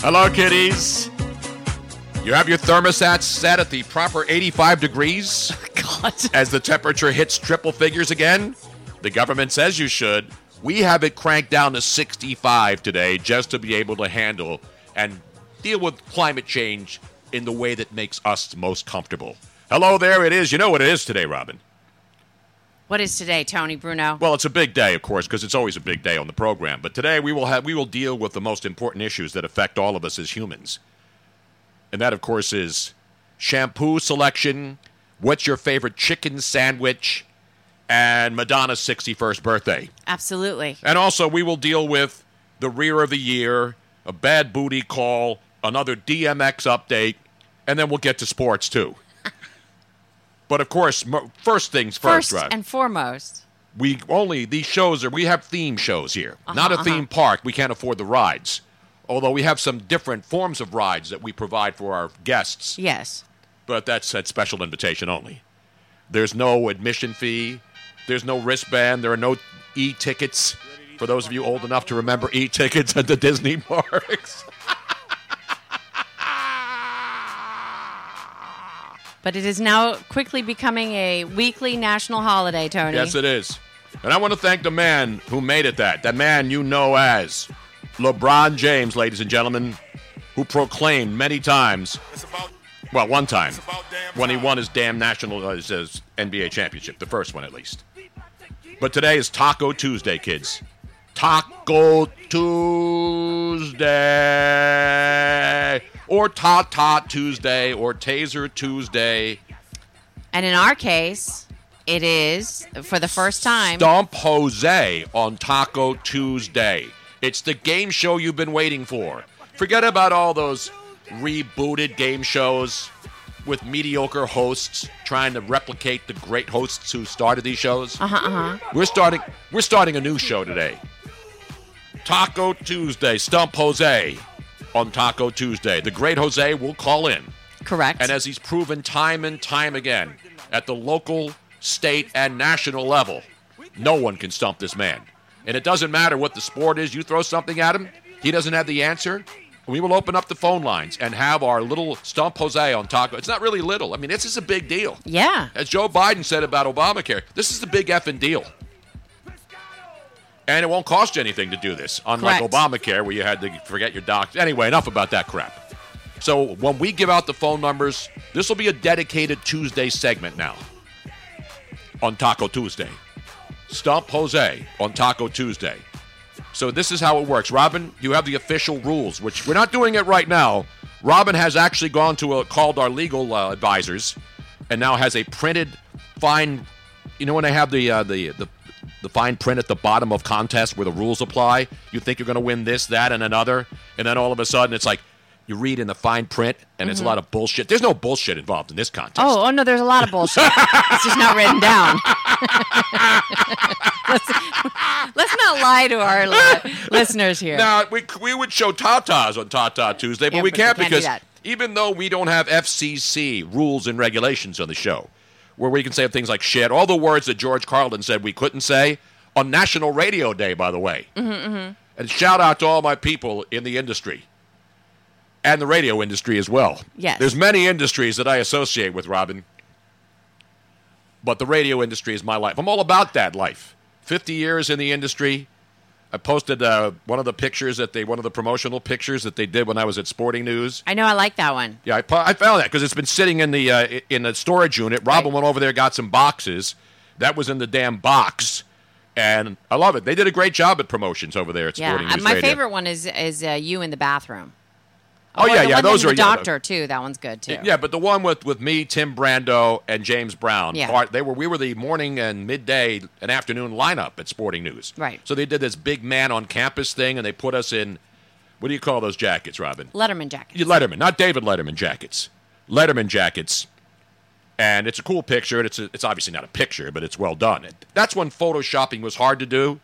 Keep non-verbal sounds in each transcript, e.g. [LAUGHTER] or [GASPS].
Hello, kiddies. You have your thermostats set at the proper 85 degrees [LAUGHS] God. as the temperature hits triple figures again? The government says you should. We have it cranked down to 65 today just to be able to handle and deal with climate change in the way that makes us most comfortable. Hello there, it is. You know what it is today, Robin. What is today, Tony Bruno? Well, it's a big day, of course, because it's always a big day on the program. But today we will have we will deal with the most important issues that affect all of us as humans, and that, of course, is shampoo selection. What's your favorite chicken sandwich? And Madonna's 61st birthday. Absolutely. And also, we will deal with the rear of the year, a bad booty call, another DMX update, and then we'll get to sports too. But of course, first things first, First right? and foremost. we only these shows are we have theme shows here. Uh-huh, not a uh-huh. theme park. We can't afford the rides. Although we have some different forms of rides that we provide for our guests. Yes. but that's at special invitation only. There's no admission fee. There's no wristband. There are no e-tickets. For those of you old enough to remember e-tickets at the disney [LAUGHS] parks But it is now quickly becoming a weekly national holiday, Tony. Yes, it is. And I want to thank the man who made it that. The man you know as LeBron James, ladies and gentlemen, who proclaimed many times, well, one time, when he won his damn national uh, his, his NBA championship, the first one at least. But today is Taco Tuesday, kids. Taco Tuesday. Or Tot Tot Tuesday, or Taser Tuesday. And in our case, it is for the first time. Stomp Jose on Taco Tuesday. It's the game show you've been waiting for. Forget about all those rebooted game shows with mediocre hosts trying to replicate the great hosts who started these shows. Uh-huh, uh-huh. We're starting we're starting a new show today. Taco Tuesday, Stump Jose on Taco Tuesday. The great Jose will call in. Correct. And as he's proven time and time again at the local, state, and national level, no one can stump this man. And it doesn't matter what the sport is, you throw something at him, he doesn't have the answer. We will open up the phone lines and have our little stump Jose on Taco. It's not really little. I mean, this is a big deal. Yeah. As Joe Biden said about Obamacare, this is the big effing deal. And it won't cost you anything to do this, unlike Correct. Obamacare, where you had to forget your doctor. Anyway, enough about that crap. So when we give out the phone numbers, this will be a dedicated Tuesday segment now on Taco Tuesday. Stump Jose on Taco Tuesday. So this is how it works. Robin, you have the official rules, which we're not doing it right now. Robin has actually gone to a, called our legal uh, advisors and now has a printed fine. You know when they have the uh, the the the fine print at the bottom of contests where the rules apply. You think you're going to win this, that, and another, and then all of a sudden it's like you read in the fine print, and it's a mm-hmm. lot of bullshit. There's no bullshit involved in this contest. Oh, oh no, there's a lot of bullshit. it's just not written down. [LAUGHS] let's, let's not lie to our li- [LAUGHS] listeners here. Now we we would show tatas on Tata Tuesday, but Yeah, we but can't can't because even though we don't have FCC rules and regulations on the show, where we can say things like shit, all the words that George Carlin said we couldn't say on National Radio Day, by the way. Mm-hmm, And shout out to all my people in the industry and the radio industry as well. Yes. There's many industries that I associate with, Robin. But the radio industry is my life. I'm all about that life. 50 years in the industry. I posted uh, one of the pictures that they, one of the promotional pictures that they did when I was at Sporting News. I know I like that one. Yeah, I, po- I found that because it's been sitting in the uh, in the storage unit. Robin went over there, got some boxes. That was in the damn box, and I love it. They did a great job at promotions over there at Sporting uh, News my Radio. favorite one is is uh, you in the bathroom. Oh, yeah, the yeah, one those are the yeah, doctor too. That one's good too. Yeah, but the one with, with me, Tim Brando, and James Brown. Yeah. Part, they were we were the morning and midday and afternoon lineup at Sporting News. Right. So they did this big man on campus thing, and they put us in. What do you call those jackets, Robin? Letterman jackets. You Letterman, not David Letterman jackets. Letterman jackets. And it's a cool picture, and it's a, it's obviously not a picture, but it's well done. And that's when photoshopping was hard to do,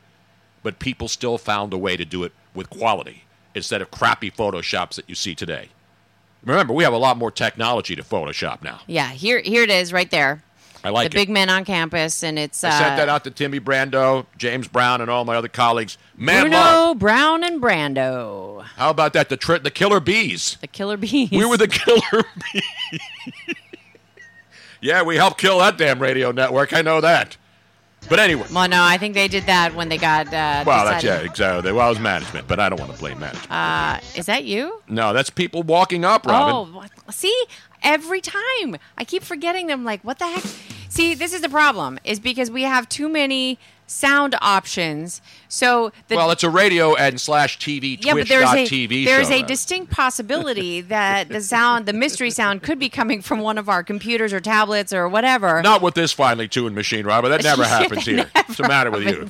but people still found a way to do it with quality instead of crappy photoshops that you see today. Remember, we have a lot more technology to Photoshop now. Yeah, here here it is right there. I like the it. big men on campus, and it's uh, I sent that out to Timmy Brando, James Brown, and all my other colleagues. Man, Bruno love. Brown and Brando, How about that? The tri- the Killer Bees. the Killer Bees. We were the Killer Bees. [LAUGHS] yeah, we helped kill that damn radio network. I know that. But anyway, Well, no, I think they did that when they got. Uh, well, that's yeah, exactly. Well, it was management, but I don't want to blame management. Uh, is that you? no, that's people walking up, Robin. Oh, see, every time I keep forgetting them. Like, what the heck? See, this is the problem. Is because we have too many sound options. So the well, it's a radio and slash TV yeah, but Twitch there's dot a TV there's show. a distinct possibility [LAUGHS] that the sound, the mystery sound, could be coming from one of our computers or tablets or whatever. Not with this finely tuned machine, Robert. That [LAUGHS] never happens here. What's the matter with you?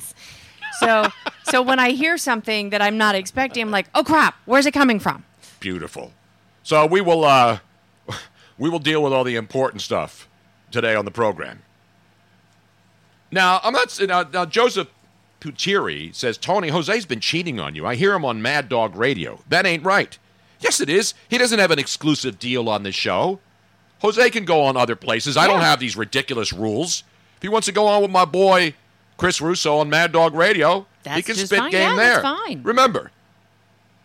So, so when I hear something that I'm not expecting, I'm like, oh crap, where's it coming from? Beautiful. So we will uh, [LAUGHS] we will deal with all the important stuff today on the program. Now I'm not now, now Joseph Putieri says Tony Jose's been cheating on you. I hear him on Mad Dog Radio. That ain't right. Yes, it is. He doesn't have an exclusive deal on this show. Jose can go on other places. I don't have these ridiculous rules. If he wants to go on with my boy Chris Russo on Mad Dog Radio, he can spit fine. game Yeah, there. that's fine. Remember,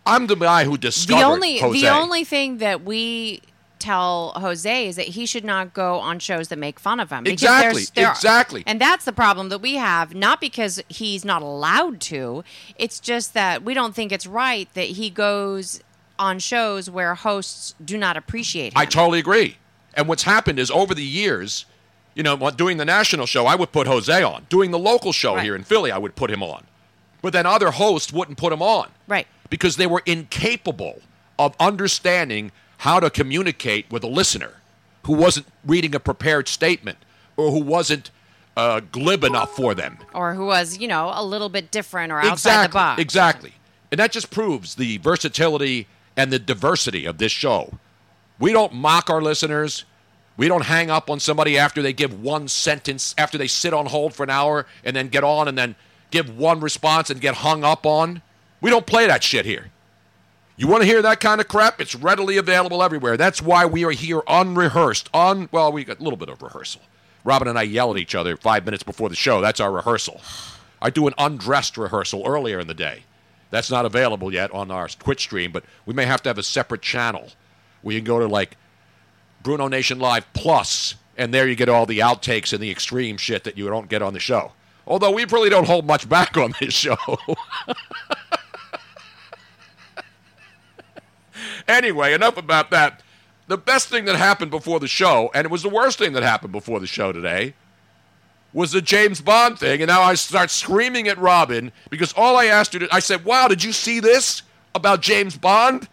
I'm the guy who discovered the only Jose. the only thing that we tell Jose is that he should not go on shows that make fun of him. Exactly, there exactly. And that's the problem that we have, not because he's not allowed to. It's just that we don't think it's right that he goes on shows where hosts do not appreciate him. I totally agree. And what's happened is over the years, you know, doing the national show, I would put Jose on. Doing the local show Right. here in Philly, I would put him on. But then other hosts wouldn't put him on right. because they were incapable of understanding how to communicate with a listener who wasn't reading a prepared statement or who wasn't uh, glib enough for them. Or who was, you know, a little bit different or outside exactly, the box. Exactly. And that just proves the versatility and the diversity of this show. We don't mock our listeners. We don't hang up on somebody after they give one sentence, after they sit on hold for an hour and then get on and then give one response and get hung up on. We don't play that shit here. You want to hear that kind of crap? It's readily available everywhere. That's why we are here unrehearsed. Un well, we got a little bit of rehearsal. Robin and I yell at each other five minutes before the show. That's our rehearsal. I do an undressed rehearsal earlier in the day. That's not available yet on our Twitch stream, but we may have to have a separate channel where you can go to like Bruno Nation Live Plus, and there you get all the outtakes and the extreme shit that you don't get on the show. Although we really don't hold much back on this show. [LAUGHS] anyway, enough about that. The best thing that happened before the show, and it was the worst thing that happened before the show today, was the James Bond thing. And now I start screaming at Robin because all I asked her to, I said, Wow, did you see this about James Bond?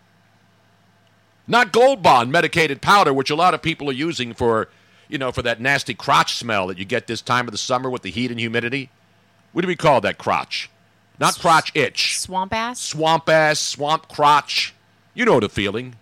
Not Gold Bond medicated powder, which a lot of people are using for you know, for that nasty crotch smell that you get this time of the summer with the heat and humidity. What do we call that crotch? Not crotch itch. Swamp ass. Swamp ass, swamp crotch. You know the feeling.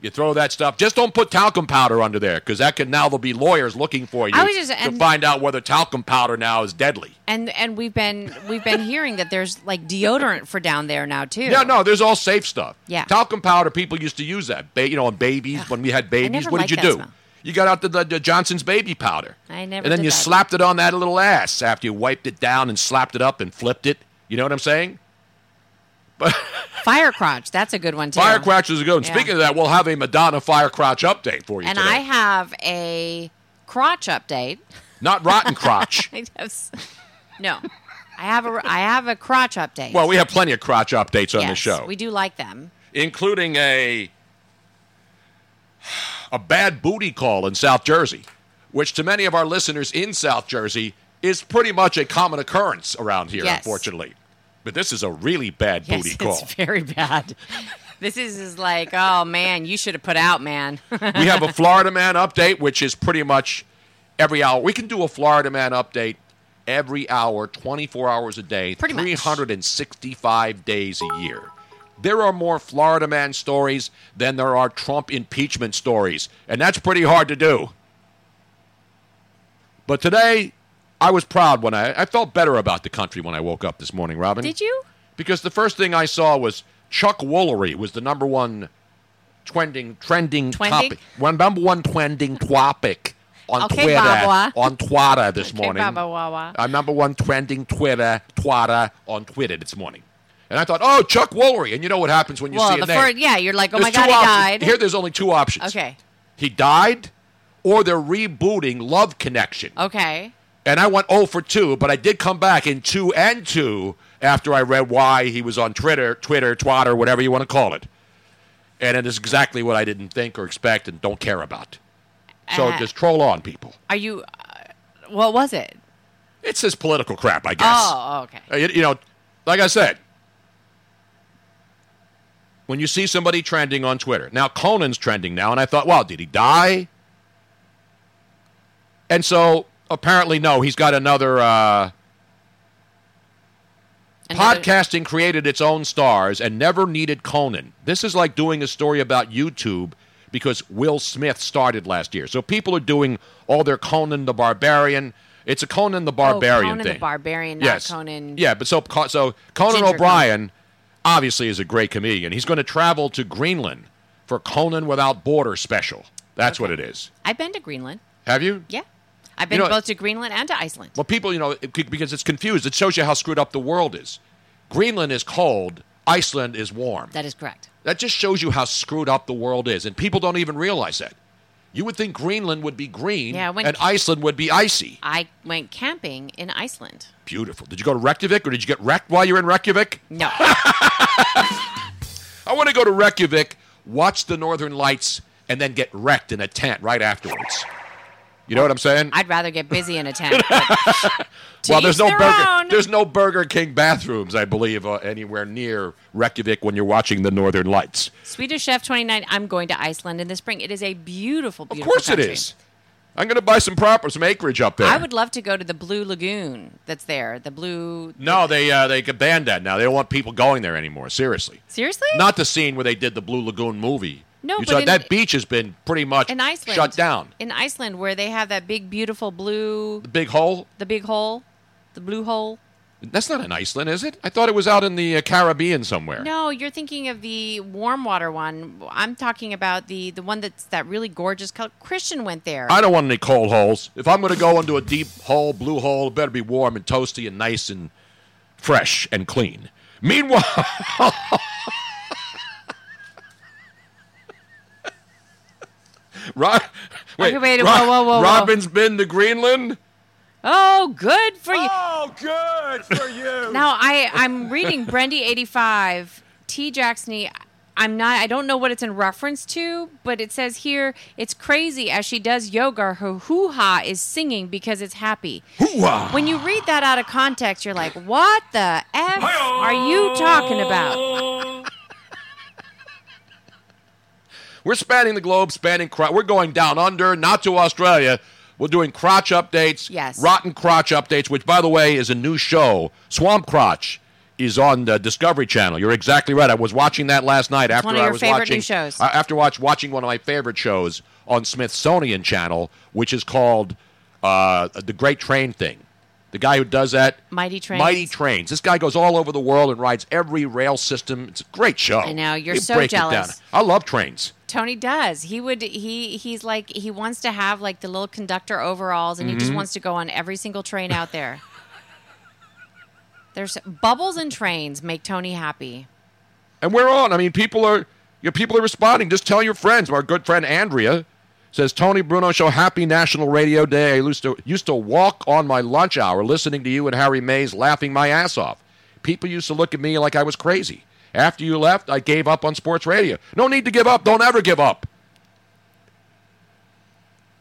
You throw that stuff. Just don't put talcum powder under there, because that can now there'll be lawyers looking for you just- to find out whether talcum powder now is deadly. And and we've been we've been hearing that there's like deodorant for down there now too. Yeah, no, there's all safe stuff. Yeah. Talcum powder, people used to use that. Ba- you know, on babies, when we had babies, what did you do? smell. You got out the, the, the Johnson's baby powder. I never And then you that. slapped it on that little ass after you wiped it down and slapped it up and flipped it. You know what I'm saying? [LAUGHS] Fire crotch. That's a good one too. Fire crotch is a good one. Yeah. Speaking of that, we'll have a Madonna fire crotch update for you And today. I have a crotch update. Not rotten crotch. [LAUGHS] I have no, I have a I have a crotch update. well, we have plenty of crotch updates on yes, the show. We do like them. including a a bad booty call in South Jersey, which to many of our listeners in South Jersey is pretty much a common occurrence around here, Yes. unfortunately. But this is a really bad Yes, booty call. it's [LAUGHS] very bad. this is, is like, oh man, you should have put out, man. [LAUGHS] we have a Florida man update, which is pretty much every hour. We can do a Florida man update every hour, 24 hours a day, Pretty much. 365 days a year. There are more Florida man stories than there are Trump impeachment stories, and that's pretty hard to do. But today, I was proud when I, I felt better about the country when I woke up this morning, Robin. Did you? Because the first thing I saw was Chuck Woolery was the number one trending trending Twending? topic. One number one trending topic on Okay, Twitter Baba. on Twitter this Okay, morning. Baba Wawa. Uh, number one trending Twitter Twitter on Twitter this morning. And I thought, oh, Chuck Woolery. And you know what happens when you well, see a the name? first, yeah, you're like, oh There's my god, he options. died. Here, there's only two options. okay, He died, or they're rebooting Love Connection. okay. And I went 0 for 2, but I did come back in 2 and 2 after I read why he was on Twitter, Twitter, Twitter, whatever you want to call it. And it is exactly what I didn't think or expect and don't care about. So Uh, just troll on people. Are you? Uh, what was it? It's this political crap, I guess. Oh, okay. Uh, You, you know, like I said, when you see somebody trending on Twitter, now Conan's trending now, and I thought, wow, did he die? And so apparently, no, he's got another. Uh, Another- Podcasting created its own stars and never needed Conan. This is like doing a story about YouTube because Will Smith started last year. So people are doing all their Conan the Barbarian. It's a Conan the Barbarian oh, Conan thing. the Barbarian, not yes. Conan. Yeah, but so so Conan Ginger O'Brien obviously is a great comedian. He's going to travel to Greenland for Conan Without Border special. That's what it is. I've been to Greenland. Have you? Yeah, I've been You know- both to Greenland and to Iceland. Well, people, you know, because it's confused. It shows you how screwed up the world is. Greenland is cold. Iceland is warm. That is correct. That just shows you how screwed up the world is, and people don't even realize that. You would think Greenland would be green, Yeah, and Iceland would be icy. I went camping in Iceland. Beautiful. Did you go to Reykjavik, or did you get wrecked while you were in Reykjavik? No, [LAUGHS] I want to go to Reykjavik, watch the Northern Lights, and then get wrecked in a tent right afterwards. You know what I'm saying? I'd rather get busy in a tent. [LAUGHS] well, there's no burger. own. There's no Burger King bathrooms, I believe, uh, anywhere near Reykjavik when you're watching the Northern Lights. Swedish Chef 29. I'm going to Iceland in the spring. It is a beautiful, beautiful. Of course, country. it is. I'm going to buy some proper, some acreage up there. I would love to go to the Blue Lagoon that's there. The blue. No, they uh, they banned that now. They don't want people going there anymore. Seriously. Seriously? Not the scene where they did the Blue Lagoon movie. No, but in- that beach has been pretty much in Iceland. shut down. In Iceland, where they have that big, beautiful blue, The big hole. the big hole, the blue hole. That's not in Iceland, is it? I thought it was out in the uh, Caribbean somewhere. No, you're thinking of the warm water one. I'm talking about the the one that's that really gorgeous color. Christian went there. I don't want any cold holes. If I'm going to go into a deep hole, blue hole, it better be warm and toasty and nice and fresh and clean. Meanwhile, [LAUGHS] Rob, [LAUGHS] wait, Okay, wait, Rob- whoa, whoa, whoa. Robin's been to Greenland. oh, good for you. Oh, good for you. [LAUGHS] Now I I'm reading Brendy 85 T Jacksony. I'm not I don't know what it's in reference to, but it says here it's crazy as she does yoga her hoo-ha is singing because it's happy. When you read that out of context, you're like, "What the f are you talking about?" [LAUGHS] We're spanning the globe, spanning. Cro- we're going down under, not to Australia, We're doing crotch updates. Yes. Rotten crotch updates, which, by the way, is a new show. Swamp Crotch is on the Discovery Channel. You're exactly right. I was watching that last night after one of I was favorite watching new shows. uh, after watch, watching one of my favorite shows on Smithsonian Channel, which is called uh, The Great Train Thing. The guy who does that, Mighty Trains. Mighty Trains. This guy goes all over the world and rides every rail system. It's a great show. I know, you're He so breaks it down. jealous. I love trains. Tony does. He would. He he's like he wants to have like the little conductor overalls, and he Mm-hmm. just wants to go on every single train out there. There's bubbles and trains make Tony happy. And we're on. I mean, people are your people are responding. Just tell your friends. Our good friend Andrea says Tony Bruno Show Happy National Radio Day. I used to used to walk on my lunch hour listening to you and Harry Mayes laughing my ass off. People used to look at me like I was crazy. After you left, I gave up on sports radio. No need to give up. Don't ever give up.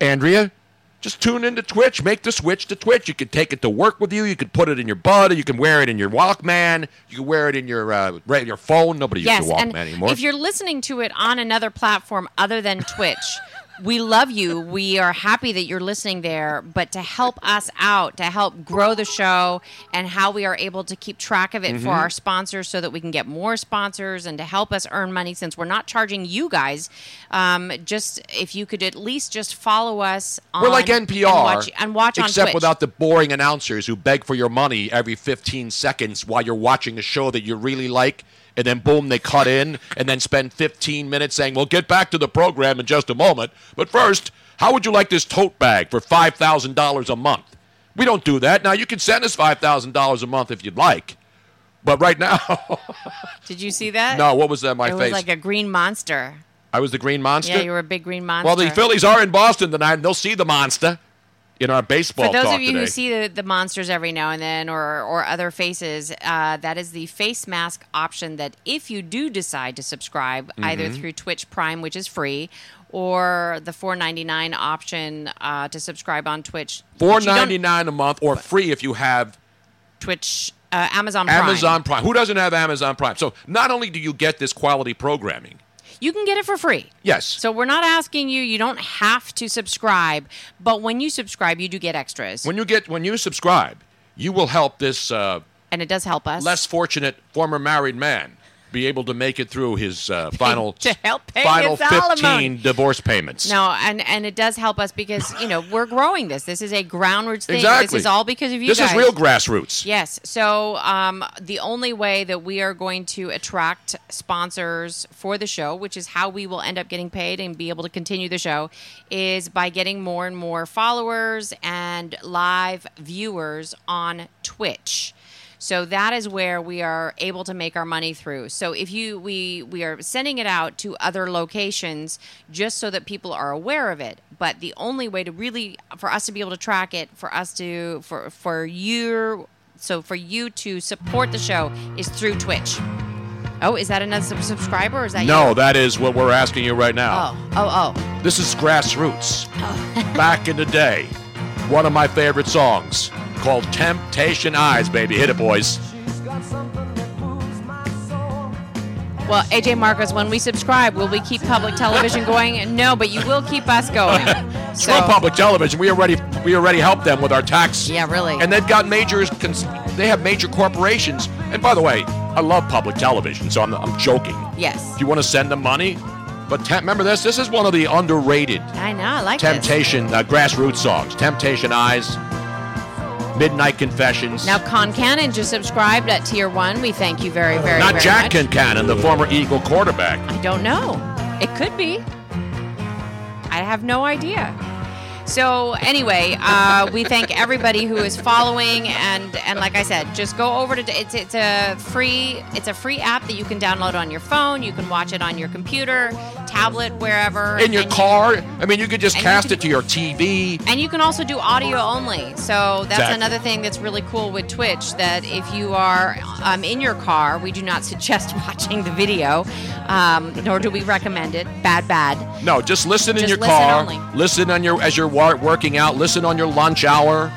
Andrea, just tune into Twitch. Make the switch to Twitch. You could take it to work with you. You could put it in your butt. You can wear it in your Walkman. You can wear it in your uh, your phone. Nobody yes, uses Walkman anymore. if you're listening to it on another platform other than Twitch. [LAUGHS] We love you. We are happy that you're listening there. But to help us out, to help grow the show, and how we are able to keep track of it Mm-hmm. for our sponsors so that we can get more sponsors and to help us earn money since we're not charging you guys, um, just if you could at least just follow us on We're like NPR, and watch, and watch on except without the boring announcers who beg for your money every 15 seconds while you're watching a show that you really like, and then boom, they cut in and then spend 15 minutes saying, "We'll get back to the program in just a moment, but first, how would you like this tote bag for five thousand dollars a month?" We don't do that. Now you can send us five thousand dollars a month if you'd like, but right now, [LAUGHS] Did you see that? no. What was that? My it face. was like a green monster. I was the green monster. Yeah, you were a big green monster. well, the Phillies are in Boston tonight, and they'll see the monster in our baseball For those of you today. who see the, the monsters every now and then or, or other faces, uh, that is the face mask option that if you do decide to subscribe, either Mm-hmm. through Twitch Prime, which is free, or the four ninety nine option uh, to subscribe on Twitch. Four which you don't- ninety nine a month, or free if you have Twitch, uh, Amazon Prime. Amazon Prime. Who doesn't have Amazon Prime? So not only do you get this quality programming, You can get it for free. yes, So we're not asking you, you don't have to subscribe, but when you subscribe, you do get extras. when you get when you subscribe, you will help this uh, and it does help us. less fortunate former married man be able to make it through his uh, [LAUGHS] final [LAUGHS] to help pay final his alimony. fifteen divorce payments. No, and and it does help us because you know we're growing this. This is a groundwards thing. exactly. This is all because of you This guys. is real grassroots. Yes. So um, the only way that we are going to attract sponsors for the show, which is how we will end up getting paid and be able to continue the show, is by getting more and more followers and live viewers on Twitch. So that is where we are able to make our money through. So if you we we are sending it out to other locations just so that people are aware of it. But the only way to really for us to be able to track it, for us to for for you so for you to support the show is through Twitch. Oh, is that another sub- subscriber or is that No, you? that is what we're asking you right now. Oh, oh, oh. This is grassroots. Oh. [LAUGHS] Back in the day, one of my favorite songs called Temptation Eyes, baby. Hit it, boys. Well, AJ Marcos, when we subscribe, will we keep public television going? No, but you will keep us going. [LAUGHS] So, Screw public television. We already we already helped them with our tax. Yeah, really. And they've got major cons- they have major corporations. And by the way, I love public television, so I'm, I'm joking. yes. Do you want to send them money? But remember this. This is one of the underrated I know. I like this. Temptation uh, grassroots songs. Temptation Eyes, Midnight Confessions. Now, Concannon just subscribed at Tier 1. We thank you very, very, much. Not very Jack much. Concannon, the former Eagle quarterback. I don't know. It could be. I have no idea. So anyway, uh, we thank everybody who is following, and and like I said, just go over to it's it's a free it's a free app that you can download on your phone. You can watch it on your computer, tablet, wherever. In your and you- car. I mean, you could just cast can- it to your TV. and you can also do audio only. So that's Exactly. another thing that's really cool with Twitch. That if you are um, in your car, we do not [LAUGHS] suggest watching the video, um, nor do we recommend it. Bad, bad. No, just listen in your listen car. only. Listen on your as you're working out. Listen on your lunch hour.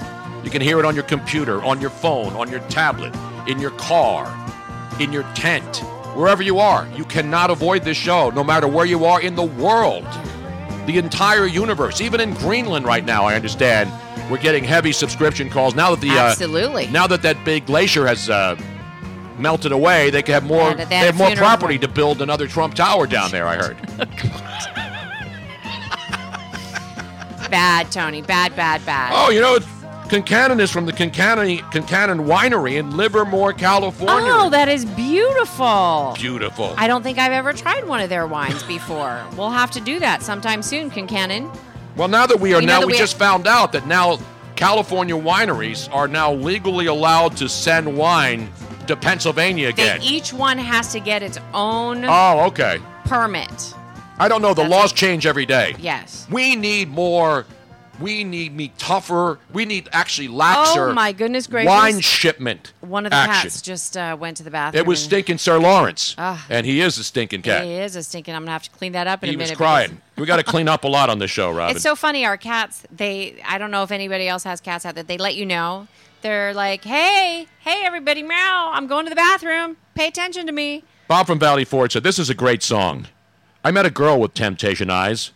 You can hear it on your computer, on your phone, on your tablet, in your car, in your tent, wherever you are. You cannot avoid this show, no matter where you are in the world. the entire universe. Even in Greenland right now, I understand we're getting heavy subscription calls now that the uh, Absolutely. now that that big glacier has uh, melted away. They can have more. They they have more property to build another Trump Tower down there. I heard. [LAUGHS] Bad, Tony. Bad, bad, bad. oh, you know, Concannon is from the Concannon Concannon Winery in Livermore, California. Oh, that is beautiful. beautiful. I don't think I've ever tried one of their wines before. we'll have to do that sometime soon, Concannon. Well, now that we are You now, we, we- just found out that now California wineries are now legally allowed to send wine to Pennsylvania They, again. each one has to get its own oh, okay. permit. I don't know. The laws change every day. Yes. We need more. We need me tougher. We need actually laxer. Oh my goodness gracious! Wine shipment. One of the action. cats just uh, went to the bathroom. It was stinking Sir Lawrence, Ah. and he is a stinking cat. He is a stinking. I'm gonna have to clean that up in He a was minute. crying. We got to clean up a lot on this show, Robin. It's so funny. Our cats. They. I don't know if anybody else has cats out there. They let you know. They're like, hey, hey, everybody, meow! I'm going to the bathroom. Pay attention to me. Bob from Valley Forge said, This is a great song. I met a girl with temptation eyes.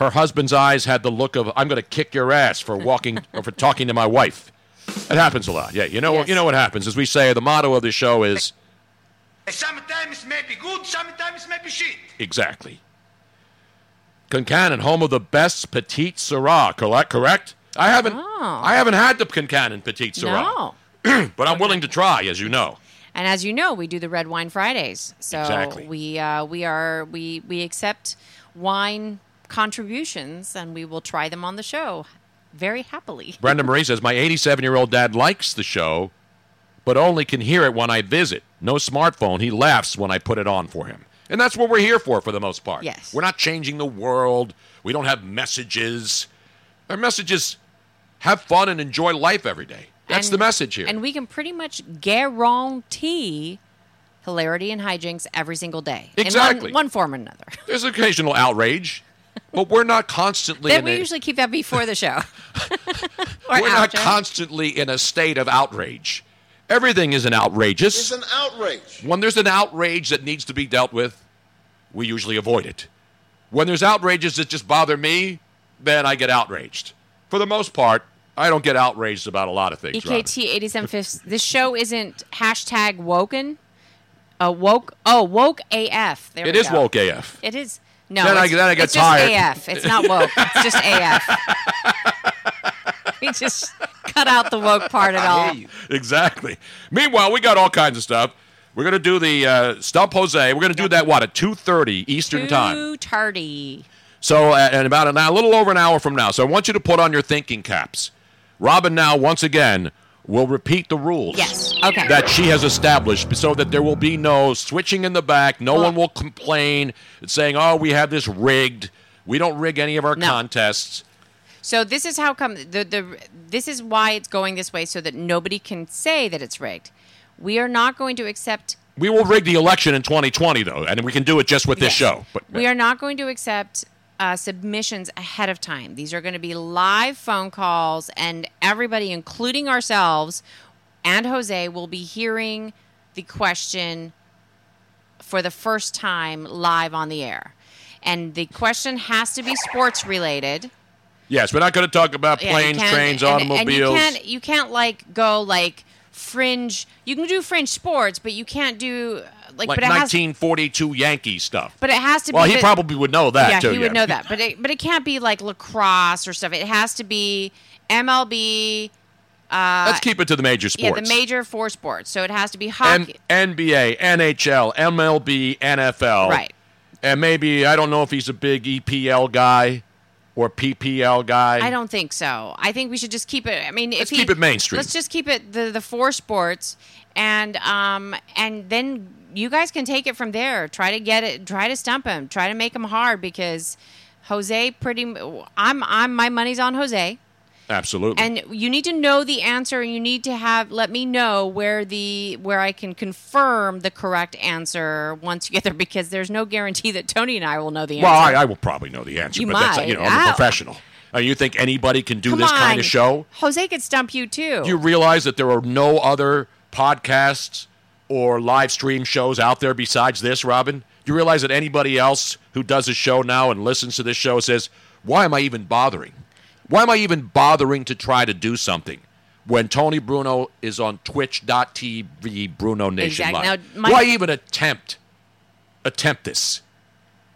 Her husband's eyes had the look of, I'm going to kick your ass for walking or [LAUGHS] for talking to my wife. It happens a lot. Yeah, you know, Yes. you know what happens. As we say, the motto of the show is Sometimes maybe good, sometimes maybe shit. exactly. Concannon, home of the best Petite Sirah, correct? Correct? I haven't, Oh. I haven't had the Concannon Petite Sirah, No. [CLEARS THROAT] but I'm willing to try, as you know. And as you know, we do the Red Wine Fridays. So Exactly. we uh, we are we we accept wine contributions, and we will try them on the show very happily. [LAUGHS] Brenda Marie says, My 87 year old dad likes the show, but only can hear it when I visit. No smartphone. He laughs when I put it on for him. And that's what we're here for, for the most part. Yes. We're not changing the world. We don't have messages. Our message is have fun and enjoy life every day. That's And- the message here. And we can pretty much guarantee hilarity and hijinks every single day. Exactly. In one, one form or another. [LAUGHS] There's occasional outrage, but we're not constantly Then in we a, usually keep that before the show. [LAUGHS] we're not constantly in a state of outrage. Everything is an outrageous. It's an outrage. When there's an outrage that needs to be dealt with, we usually avoid it. When there's outrages that just bother me, then I get outraged. For the most part, I don't get outraged about a lot of things. EKT 8750. This show isn't hashtag woken. Uh, woke. Oh, woke AF. There It we is go. woke AF. It is. No, Then I- it's, then I get it's tired. just AF. It's not woke. It's just AF. [LAUGHS] we just cut out the woke part at all. Exactly. Meanwhile, we got all kinds of stuff. We're going to do the uh, Stump Jose. We're going to do that, what, at 2.30 Eastern Time. Too tardy. So, uh, and about an, a little over an hour from now. So, I want you to put on your thinking caps. Robin now, once again, will repeat the rules. Yes. Okay. That she has established so that there will be no switching in the back. No one will complain saying, oh, we have this rigged. We don't rig any of our No. contests. So this is how come the the this is why it's going this way so that nobody can say that it's rigged. We are not going to accept We will rig the election in 2020, though, and we can do it just with this Yes. show. But we are not going to accept uh, submissions ahead of time. These are going to be live phone calls, and everybody, including ourselves and Jose, will be hearing the question for the first time live on the air. And the question has to be sports related. yes, we're not going to talk about planes, can't- trains, and- automobiles. And you can't you can't like go like fringe. You can do fringe sports, but you can't do like. like but it has. 1942 Yankee stuff. But it has to well, be. he but- probably would know that yeah, too. he would know that. But it, but it can't be like lacrosse or stuff. It has to be MLB. Uh, Let's keep it to the major sports. Yeah, the major four sports. So it has to be N- hockey. NBA, NHL, MLB, NFL. Right. And maybe I don't know if he's a big EPL guy or PPL guy. I don't think so. I think we should just keep it. I mean, Let's if he, keep it mainstream. Let's just keep it the the four sports, and um and then you guys can take it from there. Try to get it. Try to stump him. Try to make him hard because Jose pretty. I'm I'm my money's on Jose. Absolutely. And you need to know the answer, and you need to have let me know where the where I can confirm the correct answer once you get there, because there's no guarantee that Tony and I will know the answer. well, I, I will probably know the answer, You but that's might. you know I'm a Ow. professional. Uh, you think anybody can do this kind of show? Jose could stump you too. Do you realize that there are no other podcasts or live stream shows out there besides this, Robin? Do you realize that anybody else who does a show now and listens to this show says, why am I even bothering? Why am I even bothering to try to do something when Tony Bruno is on twitch.tv Bruno Nation Exact- Live? now, Mike- why even attempt attempt this?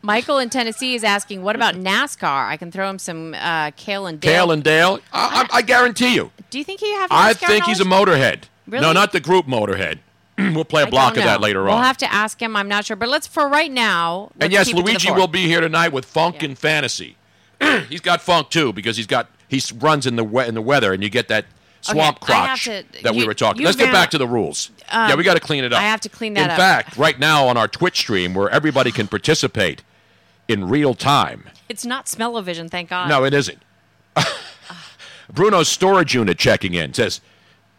Michael in Tennessee is asking, "What about NASCAR? I can throw him some uh, Cale and Dale. Dale and Dale? I, I, I guarantee you. Do you think he have? I NASCAR think he's a knowledge? motorhead. No, not the group Motorhead. [CLEARS THROAT] we'll play a block of that later We'll on. have to ask him. I'm not sure, but let's for right now. and yes, keep it to the Luigi will be here tonight with funk and fantasy. [CLEARS THROAT] he's got funk too because he's got he runs in the we- in the weather, and you get that swamp Okay, crotch to- that we were talking. Let's get back to the rules. Um, yeah, we got to clean it up. I have to clean that in up. fact, right now on our Twitch stream, where everybody can participate in real time. It's not smell-o-vision, thank God. No, it isn't. [LAUGHS] Bruno's storage unit checking in says,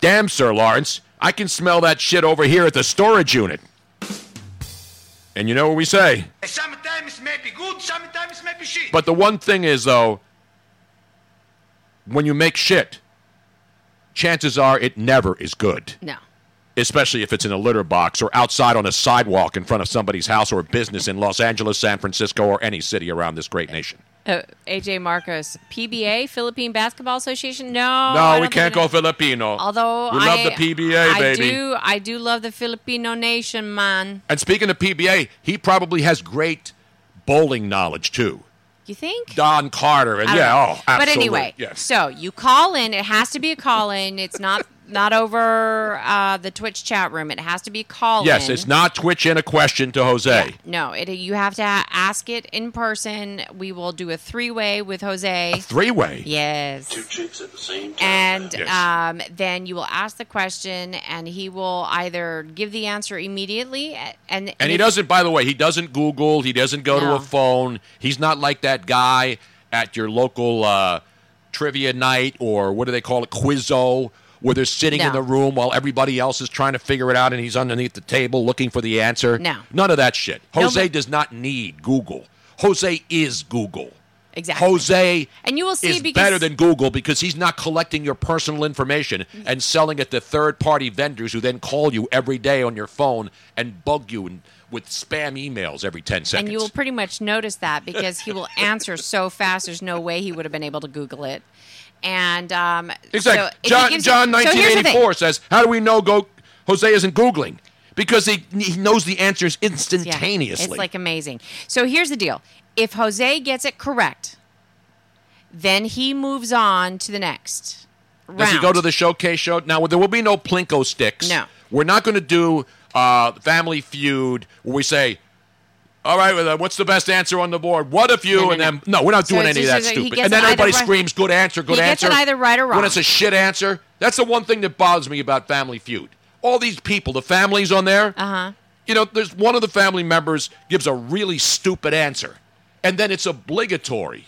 "Damn, Sir Lawrence, I can smell that shit over here at the storage unit." And you know what we say? Sometimes maybe good, sometimes maybe shit. But the one thing is, though, when you make shit, chances are it never is good. No. Especially if it's in a litter box or outside on a sidewalk in front of somebody's house or business in Los Angeles, San Francisco, or any city around this great nation. Uh, AJ Marcos, PBA, Philippine Basketball Association. No, no, we can't go Filipino. Although we love I, the PBA, I baby. do, I do love the Filipino nation, man. And speaking of PBA, he probably has great bowling knowledge too. You think? Don Carter, and yeah, know. oh, absolutely. But anyway, yes. so you call in. It has to be a call in. It's not not over uh, the Twitch chat room. It has to be a call yes, it's not Twitch in a question to Jose. No, it, you have to a- ask it in person. We will do a three way with Jose. Three way. Yes. Two chicks at the same time. And Yes. um, then you will ask the question, and he will either give the answer immediately, a- and And he doesn't, by the way, he doesn't Google. He doesn't go to a phone. He's not like that guy at your local uh, trivia night or what do they call it, Quizzo, where they're sitting in the room while everybody else is trying to figure it out and he's underneath the table looking for the answer. No. None of that shit. No, Jose but- does not need Google. Jose is Google. Exactly. Jose And you will see is because better than Google because he's not collecting your personal information and selling it to third party vendors who then call you every day on your phone and bug you and, with spam emails every 10 seconds. and you will pretty much notice that because he will answer so fast. There's no way he would have been able to Google it. And um, exactly. so John, John you- so here's the thing. 1984 says, How do we know go, Jose isn't Googling? Because he, he knows the answers Yeah, instantaneously. it's like amazing. So here's the deal: if Jose gets it correct, then he moves on to the next round. Does he go to the showcase show? Now, there will be no Plinko sticks. No. We're not going to do uh, Family Feud where we say, all right, well, uh, what's the best answer on the board? What if you No, no, and then no, we're not doing it's any of that stupid. And then either everybody right- screams, "Good answer, good He gets answer." it either right or wrong. When it's a shit answer, that's the one thing that bothers me about Family Feud. All these people, the families on there. Uh huh. You know, there's one of the family members gives a really stupid answer, and then it's obligatory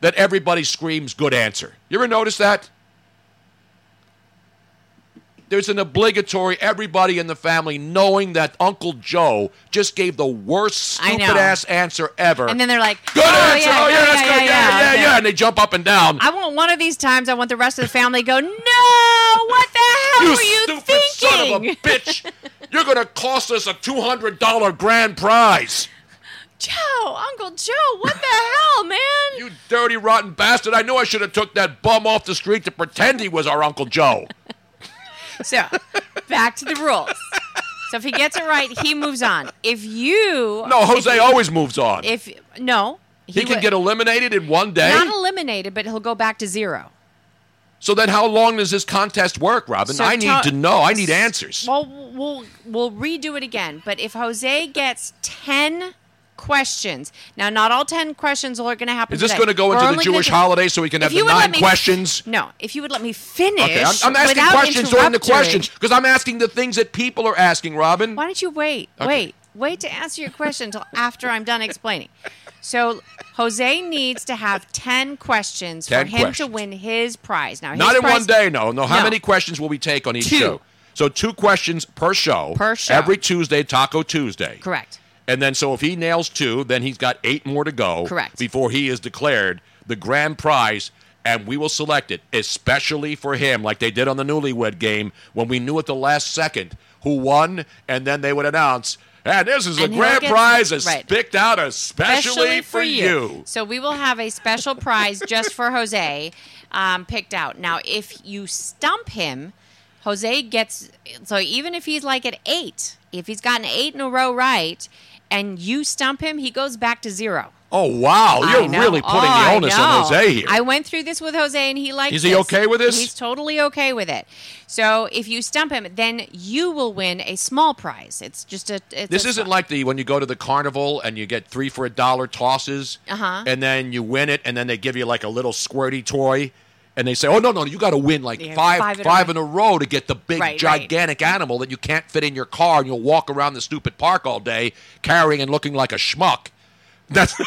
that everybody screams "good answer." You ever notice that? There's an obligatory everybody in the family knowing that Uncle Joe just gave the worst stupid ass answer ever. And then they're like, good oh, answer. Yeah, oh yeah, yeah, that's yeah, good. Yeah, yeah, okay. yeah, And they jump up and down. I want one of these times. I want the rest of the family to go. No, what the hell you were you stupid thinking? son of a bitch! You're gonna cost us a two hundred dollar grand prize. Joe, Uncle Joe, what the hell, man? You dirty rotten bastard! I knew I should have took that bum off the street to pretend he was our Uncle Joe. So, back to the rules. So if he gets it right, he moves on. If you No, Jose you- always moves on. If no, he can would- get eliminated in one day. not eliminated, but he'll go back to zero. so then, how long does this contest work, Robin? So I need to- to know. I need answers. Well, we'll we'll redo it again. But if Jose gets ten questions, now not all ten questions are going to happen. Is this going to go We're into the only gonna Jewish holiday so we can have the nine me- questions? No, if you would let me finish. Okay, I'm, I'm asking questions during the questions because I'm asking the things that people are asking, Robin. Why don't you wait? Okay. Wait. Wait to answer your question until after I'm done explaining. So Jose needs to have ten questions 10 for him questions. to win his prize. Now, his Not in prize, one day, no. No, how No. many questions will we take on each Two. show? So two questions per show. Per show. Every Tuesday, Taco Tuesday. Correct. And then, so if he nails two, then he's got eight more to go. Correct. Before he is declared the grand prize, and we will select it, especially for him, like they did on the Newlywed Game when we knew at the last second who won, and then they would announce And this is a And he'll grand get- prize that's right. picked out especially, for you. So we will have a special prize just for Jose um, picked out. Now, if you stump him, Jose gets so even if he's like at eight, if he's gotten eight in a row right, and you stump him, he goes back to zero. Oh wow, I you're know. really putting Oh, the onus on Jose here. I went through this with Jose, and he likes. Is he this. okay with this? He's totally okay with it. So if you stump him, then you will win a small prize. It's just a. It's this a isn't like the when you go to the carnival and you get three for a dollar tosses, Uh-huh. and then you win it, and then they give you like a little squirty toy, and they say, "Oh no, no, you got to win like Yeah, five, five five, in a row to get the big, Right, right. gigantic animal that you can't fit in your car, and you'll walk around the stupid park all day carrying and looking like a schmuck." That's [LAUGHS]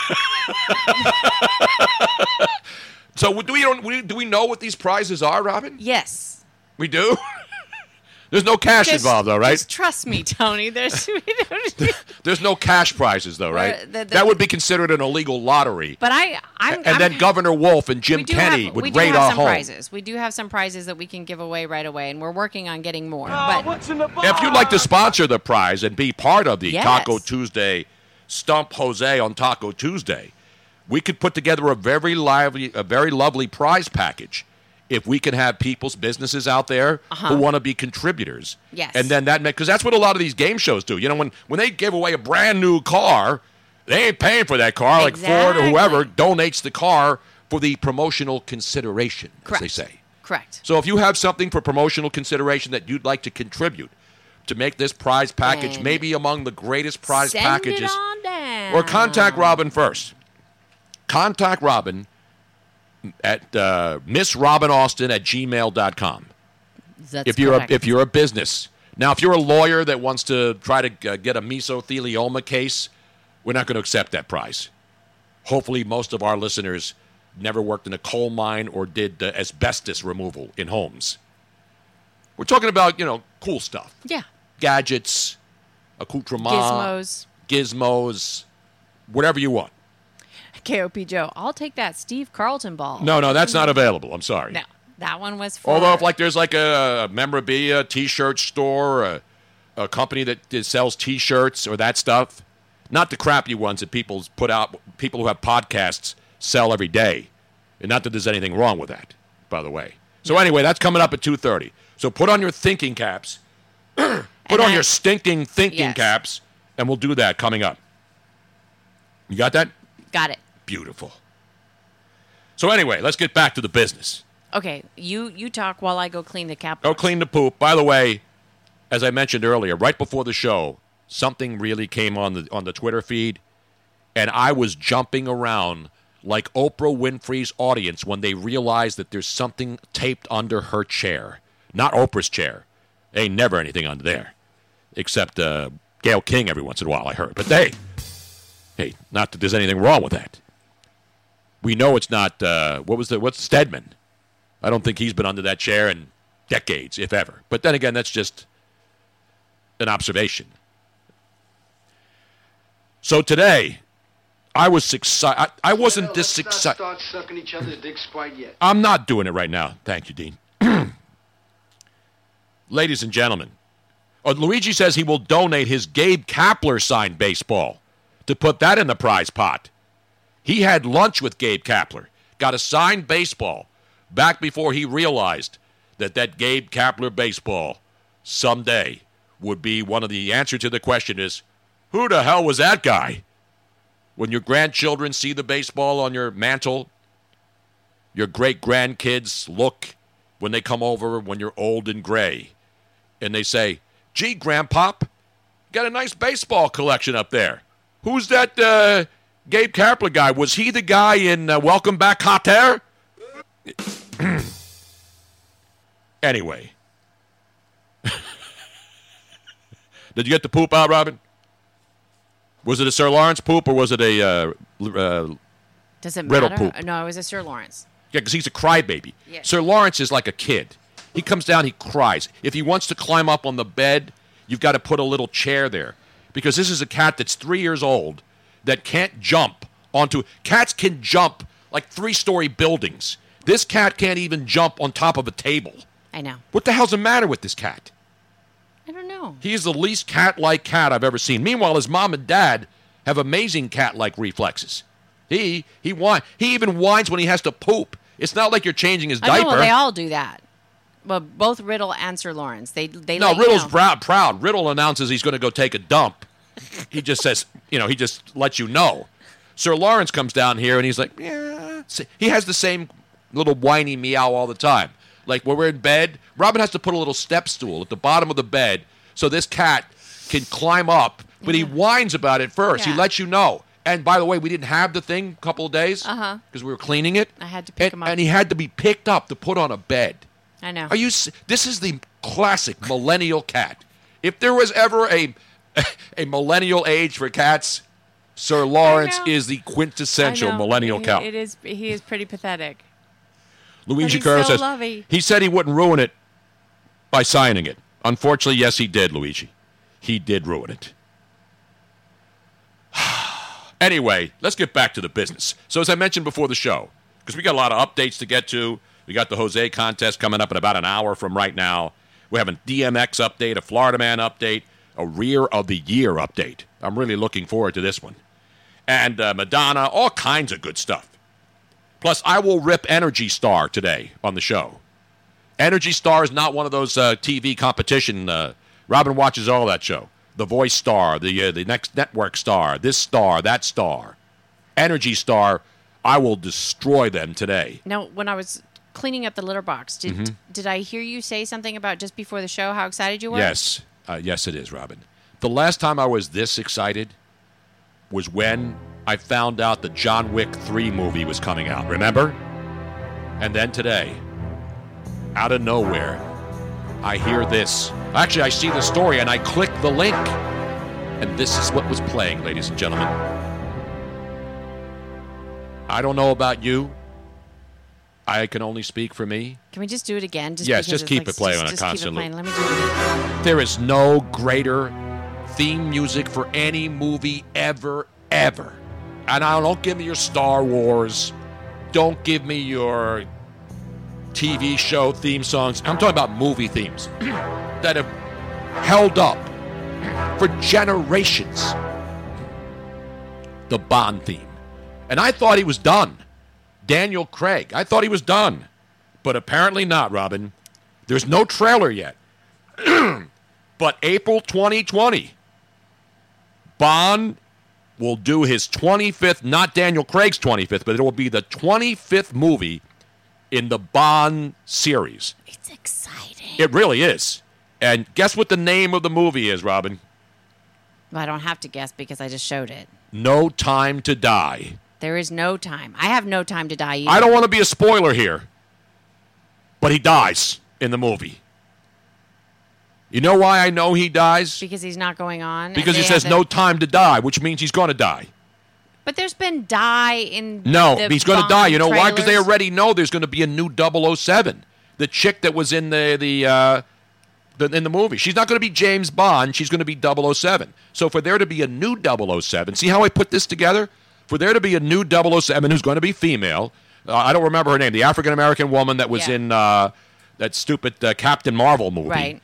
so. Do we, do we know what these prizes are, Robin? Yes. We do. There's no cash Just- involved, though, right? Just trust me, Tony. There's. [LAUGHS] [LAUGHS] There's no cash prizes, though, right? Well, the- the- that would be considered an illegal lottery. But I, I'm. and I'm, then Governor Wolf and Jim we do Kenny have, would we do raid have our some home. prizes. We do have some prizes that we can give away right away, and we're working on getting more. but If you'd like to sponsor the prize and be part of the Yes. Taco Tuesday Stump Jose on Taco Tuesday, we could put together a very lively, a very lovely prize package. If we can have people's businesses out there Uh-huh. who want to be contributors, Yes. and then that because that's what a lot of these game shows do. You know, when when they give away a brand new car, they ain't paying for that car. Like Ford or whoever donates the car for the promotional consideration, as they say. correct. So if you have something for promotional consideration that you'd like to contribute to make this prize package maybe among the greatest prize packages, it on down. or contact Robin first. Contact Robin at uh, Austin at gmail.com That's if you're correct. a, if you're a business. Now, if you're a lawyer that wants to try to uh, get a mesothelioma case, we're not going to accept that prize. Hopefully, most of our listeners never worked in a coal mine or did uh, asbestos removal in homes. We're talking about you know cool stuff, yeah, gadgets, accoutrements, gizmos. gizmos, whatever you want. KOP Joe, I'll take that Steve Carlton ball. No, no, that's not available. I'm sorry. No, that one was for. Although, if like there's like a memorabilia T-shirt store, a, a company that sells T-shirts or that stuff, not the crappy ones that people put out, people who have podcasts sell every day, and not that there's anything wrong with that, by the way. So anyway, that's coming up at two thirty. So put on your thinking caps, [CLEARS THROAT] put And on I- your stinking thinking Yes. caps, and we'll do that coming up. You got that? Got it. Beautiful. So anyway, let's get back to the business. Okay, you you talk while I go clean the cap. Go clean the poop. By the way, as I mentioned earlier, right before the show, something really came on the on the Twitter feed, and I was jumping around like Oprah Winfrey's audience when they realized that there's something taped under her chair. Not Oprah's chair. Ain't never anything under there, except uh, Gayle King every once in a while. I heard, but they, hey, not that there's anything wrong with that. We know it's not. Uh, what was the what's Stedman? I don't think he's been under that chair in decades, if ever. But then again, that's just an observation. So today, I was excited. I, I wasn't this excited. start sucking each other's dicks quite yet. I'm not doing it right now. Thank you, Dean. [CLEARS THROAT] Ladies and gentlemen, uh, Luigi says he will donate his Gabe Kapler signed baseball to put that in the prize pot. He had lunch with Gabe Kapler, got a signed baseball back before he realized that that Gabe Kapler baseball someday would be one of the answer to the question is who the hell was that guy? When your grandchildren see the baseball on your mantle, your great grandkids look when they come over when you're old and gray and they say, gee, Grandpop, got a nice baseball collection up there. Who's that uh, Gabe Kapler guy? Was he the guy in uh, Welcome Back Kotter? [CLEARS THROAT] anyway. [LAUGHS] Did you get the poop out, Robin? Was it a Sir Lawrence poop or was it a uh, uh, Does it Riddle matter? poop. No, it was a Sir Lawrence. yeah, because he's a crybaby. Yes. Sir Lawrence is like a kid. He comes down, he cries. If he wants to climb up on the bed, you've got to put a little chair there. Because this is a cat that's three years old that can't jump onto. Cats can jump like three story buildings. This cat can't even jump on top of a table. I know. What the hell's the matter with this cat? I don't know. He is the least cat-like cat I've ever seen. Meanwhile, his mom and dad have amazing cat-like reflexes. He he whine, he even whines when he has to poop. It's not like you're changing his oh, I diaper. know well, they all do that. Well, both Riddle and Sir Lawrence. They they no, Riddle's. Proud. Riddle announces he's going to go take a dump. He just says, you know, he just lets you know. Sir Lawrence comes down here and he's like, yeah. He has the same little whiny meow all the time. Like when we're in bed, Robin has to put a little step stool at the bottom of the bed so this cat can climb up. But he whines about it first. He lets you know. And by the way, we didn't have the thing a couple of days Uh-huh. because we were cleaning it. I had to pick and, him up. and he had to be picked up to put on a bed. I know. Are you? This is the classic millennial cat. If there was ever a [LAUGHS] a millennial age for cats, Sir Lawrence is the quintessential millennial He- cat. It is. He is pretty pathetic. Luigi Curro so says lovey. he said he wouldn't ruin it by signing it. Unfortunately, yes, he did, Luigi. He did ruin it. [SIGHS] anyway, let's get back to the business. So, as I mentioned before the show, because we got a lot of updates to get to, we got the Jose contest coming up in about an hour from right now. We have a DMX update, a Florida Man update, a Rear of the Year update. I'm really looking forward to this one. And uh, Madonna, all kinds of good stuff. Plus, I will rip Energy Star today on the show. Energy Star is not one of those uh, TV competition. Uh, Robin watches all that show. The Voice Star, the uh, the next network star, this star, that star. Energy Star, I will destroy them today. Now, when I was cleaning up the litter box, did Mhm. did I hear you say something about just before the show how excited you were? Yes, uh, yes, it is, Robin. The last time I was this excited was when I found out the John Wick 3 movie was coming out. Remember? And then today, out of nowhere, I hear this. Actually, I see the story and I click the link. And this is what was playing, ladies and gentlemen. I don't know about you. I can only speak for me. Can we just do it again? Just Yes, just keep like- it playing just- on a just keep it constant loop. Let me do it. There is no greater theme music for any movie ever, ever. And I don't give me your Star Wars. Don't give me your TV show theme songs. I'm talking about movie themes [CLEARS THROAT] that have held up for generations. The Bond theme. And I thought he was done. Daniel Craig. I thought he was done. But apparently not, Robin. There's no trailer yet. [CLEARS THROAT] but April 2020, Bond will do his 25th, not Daniel Craig's 25th, but it will be the 25th movie in the Bond series. It's exciting. It really is. And guess what the name of the movie is, Robin? Well, I don't have to guess because I just showed it. No Time to Die. There is no time. I have no time to die either. I don't want to be a spoiler here, but he dies in the movie. You know why I know he dies? because he's not going on. Because he says no time to die, which means he's going to die. But there's been die in. No, he's going to die. You know why? Because they already know there's going to be a new 007. The chick that was in the the, uh, the in the movie, she's not going to be James Bond. She's going to be 007. So for there to be a new 007, see how I put this together? For there to be a new 007 who's going to be female, uh, I don't remember her name, the African American woman that was Yeah. in uh, that stupid uh, Captain Marvel movie, Right.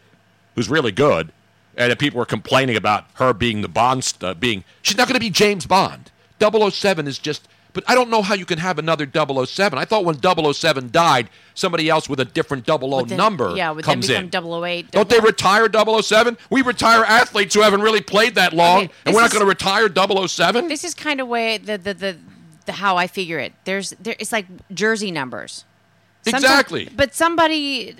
who's really good, and people were complaining about her being the Bond, uh, being she's not going to be James Bond. 007 is just, but I don't know how you can have another 007. I thought when 007 died, somebody else with a different 00 then- number Yeah, would comes then in. 008. Don't they retire 007? We retire athletes who haven't really played that long, Okay, and we're not going to retire 007? This is kind of way the the, the the how I figure it. There's there it's like jersey numbers. Exactly. But somebody,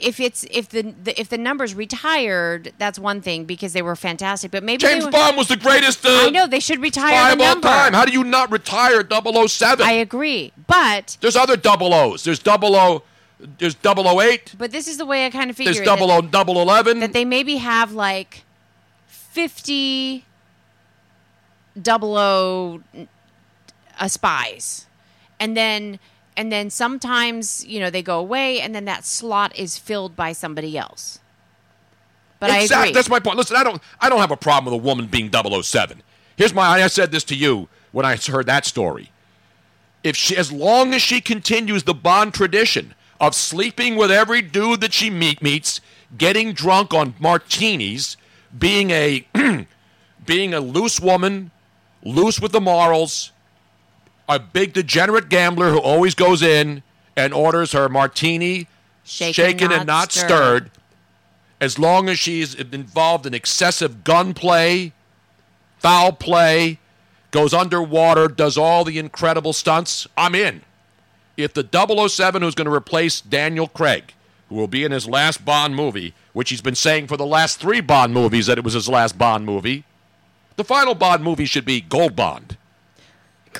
if it's if the, the if the numbers retired, that's one thing because they were fantastic. But maybe James Bond was the greatest uh, I know they should retire the number. time. How do you not retire 007? I agree, but There's other double O's. There's double O. There's double O eight. but this is the way I kind of figure There's double O double eleven. that they maybe have like 50 double O uh, spies and then and then sometimes you know they go away and then that slot is filled by somebody else but exactly. i agree That's my point. Listen, I don't. I don't have a problem with a woman being 007. Here's my. I said this to you when I heard that story. If she, as long as she continues the Bond tradition of sleeping with every dude that she meet, meets, getting drunk on martinis, being a [CLEARS THROAT] being a loose woman, loose with the morals, a big degenerate gambler who always goes in and orders her martini shaken, and not stirred. As long as she's involved in excessive gunplay, foul play, goes underwater, does all the incredible stunts, I'm in. If the 007 who's going to replace Daniel Craig, who will be in his last Bond movie, which he's been saying for the last three Bond movies that it was his last Bond movie, the final Bond movie should be Gold Bond.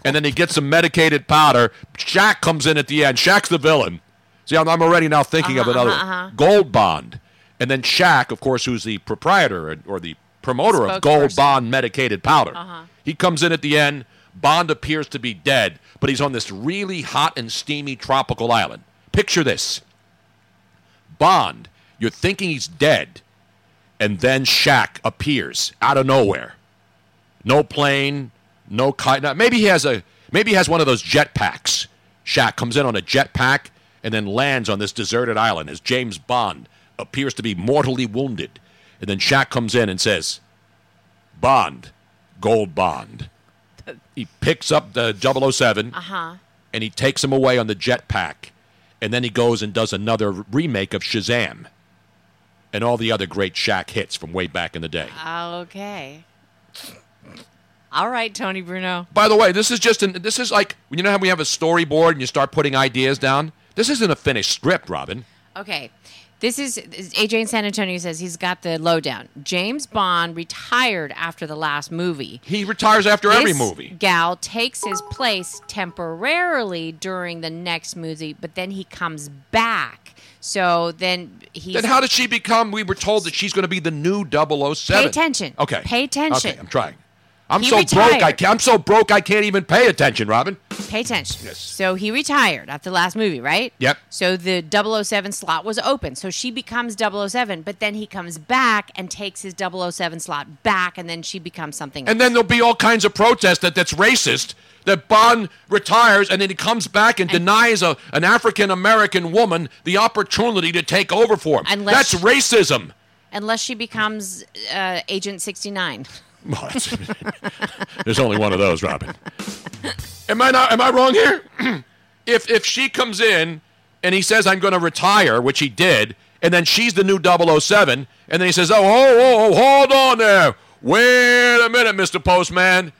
And then he gets some medicated powder. Shaq comes in at the end. Shaq's the villain. See, I'm, I'm already now thinking of Uh-huh, another uh-huh, uh-huh. Gold Bond. And then Shaq, of course, who's the proprietor or the promoter of Gold Bond medicated powder. Uh-huh. He comes in at the end. Bond appears to be dead, but he's on this really hot and steamy tropical island. Picture this Bond, you're thinking he's dead, and then Shaq appears out of nowhere. No plane, no kite. now, Maybe he has a maybe he has one of those jet packs. Shaq comes in on a jet pack and then lands on this deserted island as James Bond appears to be mortally wounded. And then Shaq comes in and says, Bond, Gold Bond. He picks up the 007 Uh huh. and he takes him away on the jet pack. And then he goes and does another remake of Shazam and all the other great Shaq hits from way back in the day. Okay. All right, Tony Bruno. By the way, this is just an, this is like you know how we have a storyboard and you start putting ideas down. This isn't a finished script, Robin. Okay. This is AJ in San Antonio says he's got the lowdown. James Bond retired after the last movie. He retires after every movie. Gal takes his place temporarily during the next movie, but then he comes back. So then he. Then how did she become? We were told that she's going to be the new 007. Pay attention. Okay. Pay attention. Okay, I'm trying. I'm He so broke. I can't, I'm so broke. I can't even pay attention, Robin. pay attention. Yes. So he retired after the last movie, right? Yep. So the 007 slot was open. So she becomes 007, but then he comes back and takes his 007 slot back, and then she becomes something else. And then there'll be all kinds of protest that that's racist. That Bond retires and then he comes back and, denies a, an African American woman the opportunity to take over for him. Unless- that's racism. Unless she becomes uh, Agent 69. [LAUGHS] Well, that's- [LAUGHS] There's only one of those, Robin. Am I not? Am I wrong here? [CLEARS THROAT] if if she comes in and he says I'm going to retire, which he did, and then she's the new 007, and then he says, "Oh, oh, oh, oh, hold on there. Wait a minute, Mr. Postman.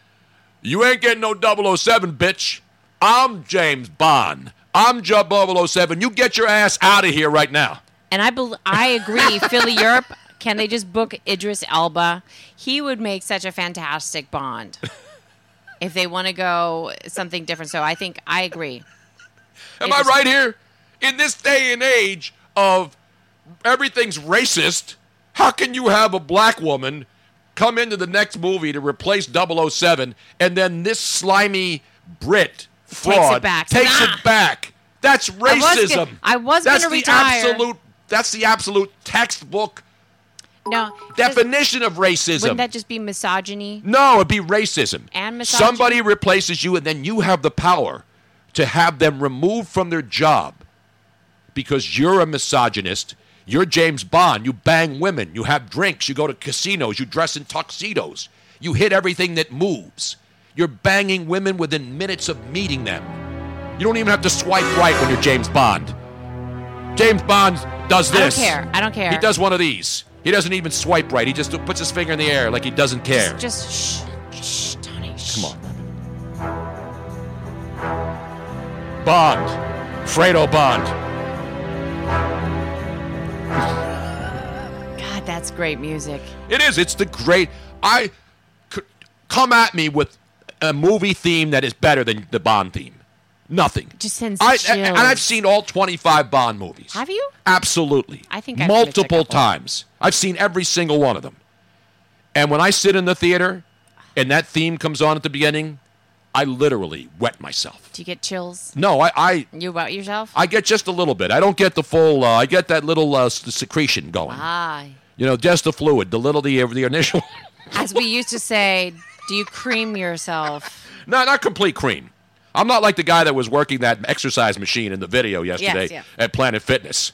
You ain't getting no 007, bitch. I'm James Bond. I'm Job 007. You get your ass out of here right now." And I bel I agree, Philly Europe. Can they just book Idris Elba? He would make such a fantastic Bond. [LAUGHS] if they want to go something different, so I think I agree. Am I right here? In this day and age of everything's racist, how can you have a black woman come into the next movie to replace 007 and then this slimy Brit fraud back. takes Nah. it back? That's I was racism. I was that's gonna the retire. absolute that's the absolute textbook No, definition of racism. wouldn't that just be misogyny? No, it'd be racism. And misogyny? Somebody replaces you, and then you have the power to have them removed from their job because you're a misogynist. You're James Bond. You bang women. You have drinks. You go to casinos. You dress in tuxedos. You hit everything that moves. You're banging women within minutes of meeting them. You don't even have to swipe right when you're James Bond. James Bond does this. I don't care. I don't care. He does one of these. He doesn't even swipe right. He just puts his finger in the air like he doesn't care. Just shh, shh, Tony. Shh. Come on. Bond. Fredo Bond. [LAUGHS] God, that's great music. It is. It's the great. I come at me with a movie theme that is better than the Bond theme. Nothing. Just sends I, chills. and I've seen all 25 Bond movies. Have you? Absolutely. I think I've multiple times. I've seen every single one of them. And when I sit in the theater and that theme comes on at the beginning, I literally wet myself. Do you get chills? No, I, I You about yourself? I get just a little bit. I don't get the full. Uh, I get that little uh, secretion going. Ah, You know, just the fluid, the little, the the initial. as we used to say, do you cream yourself? [LAUGHS] no, not complete cream. I'm not like the guy that was working that exercise machine in the video yesterday yeah. at Planet Fitness.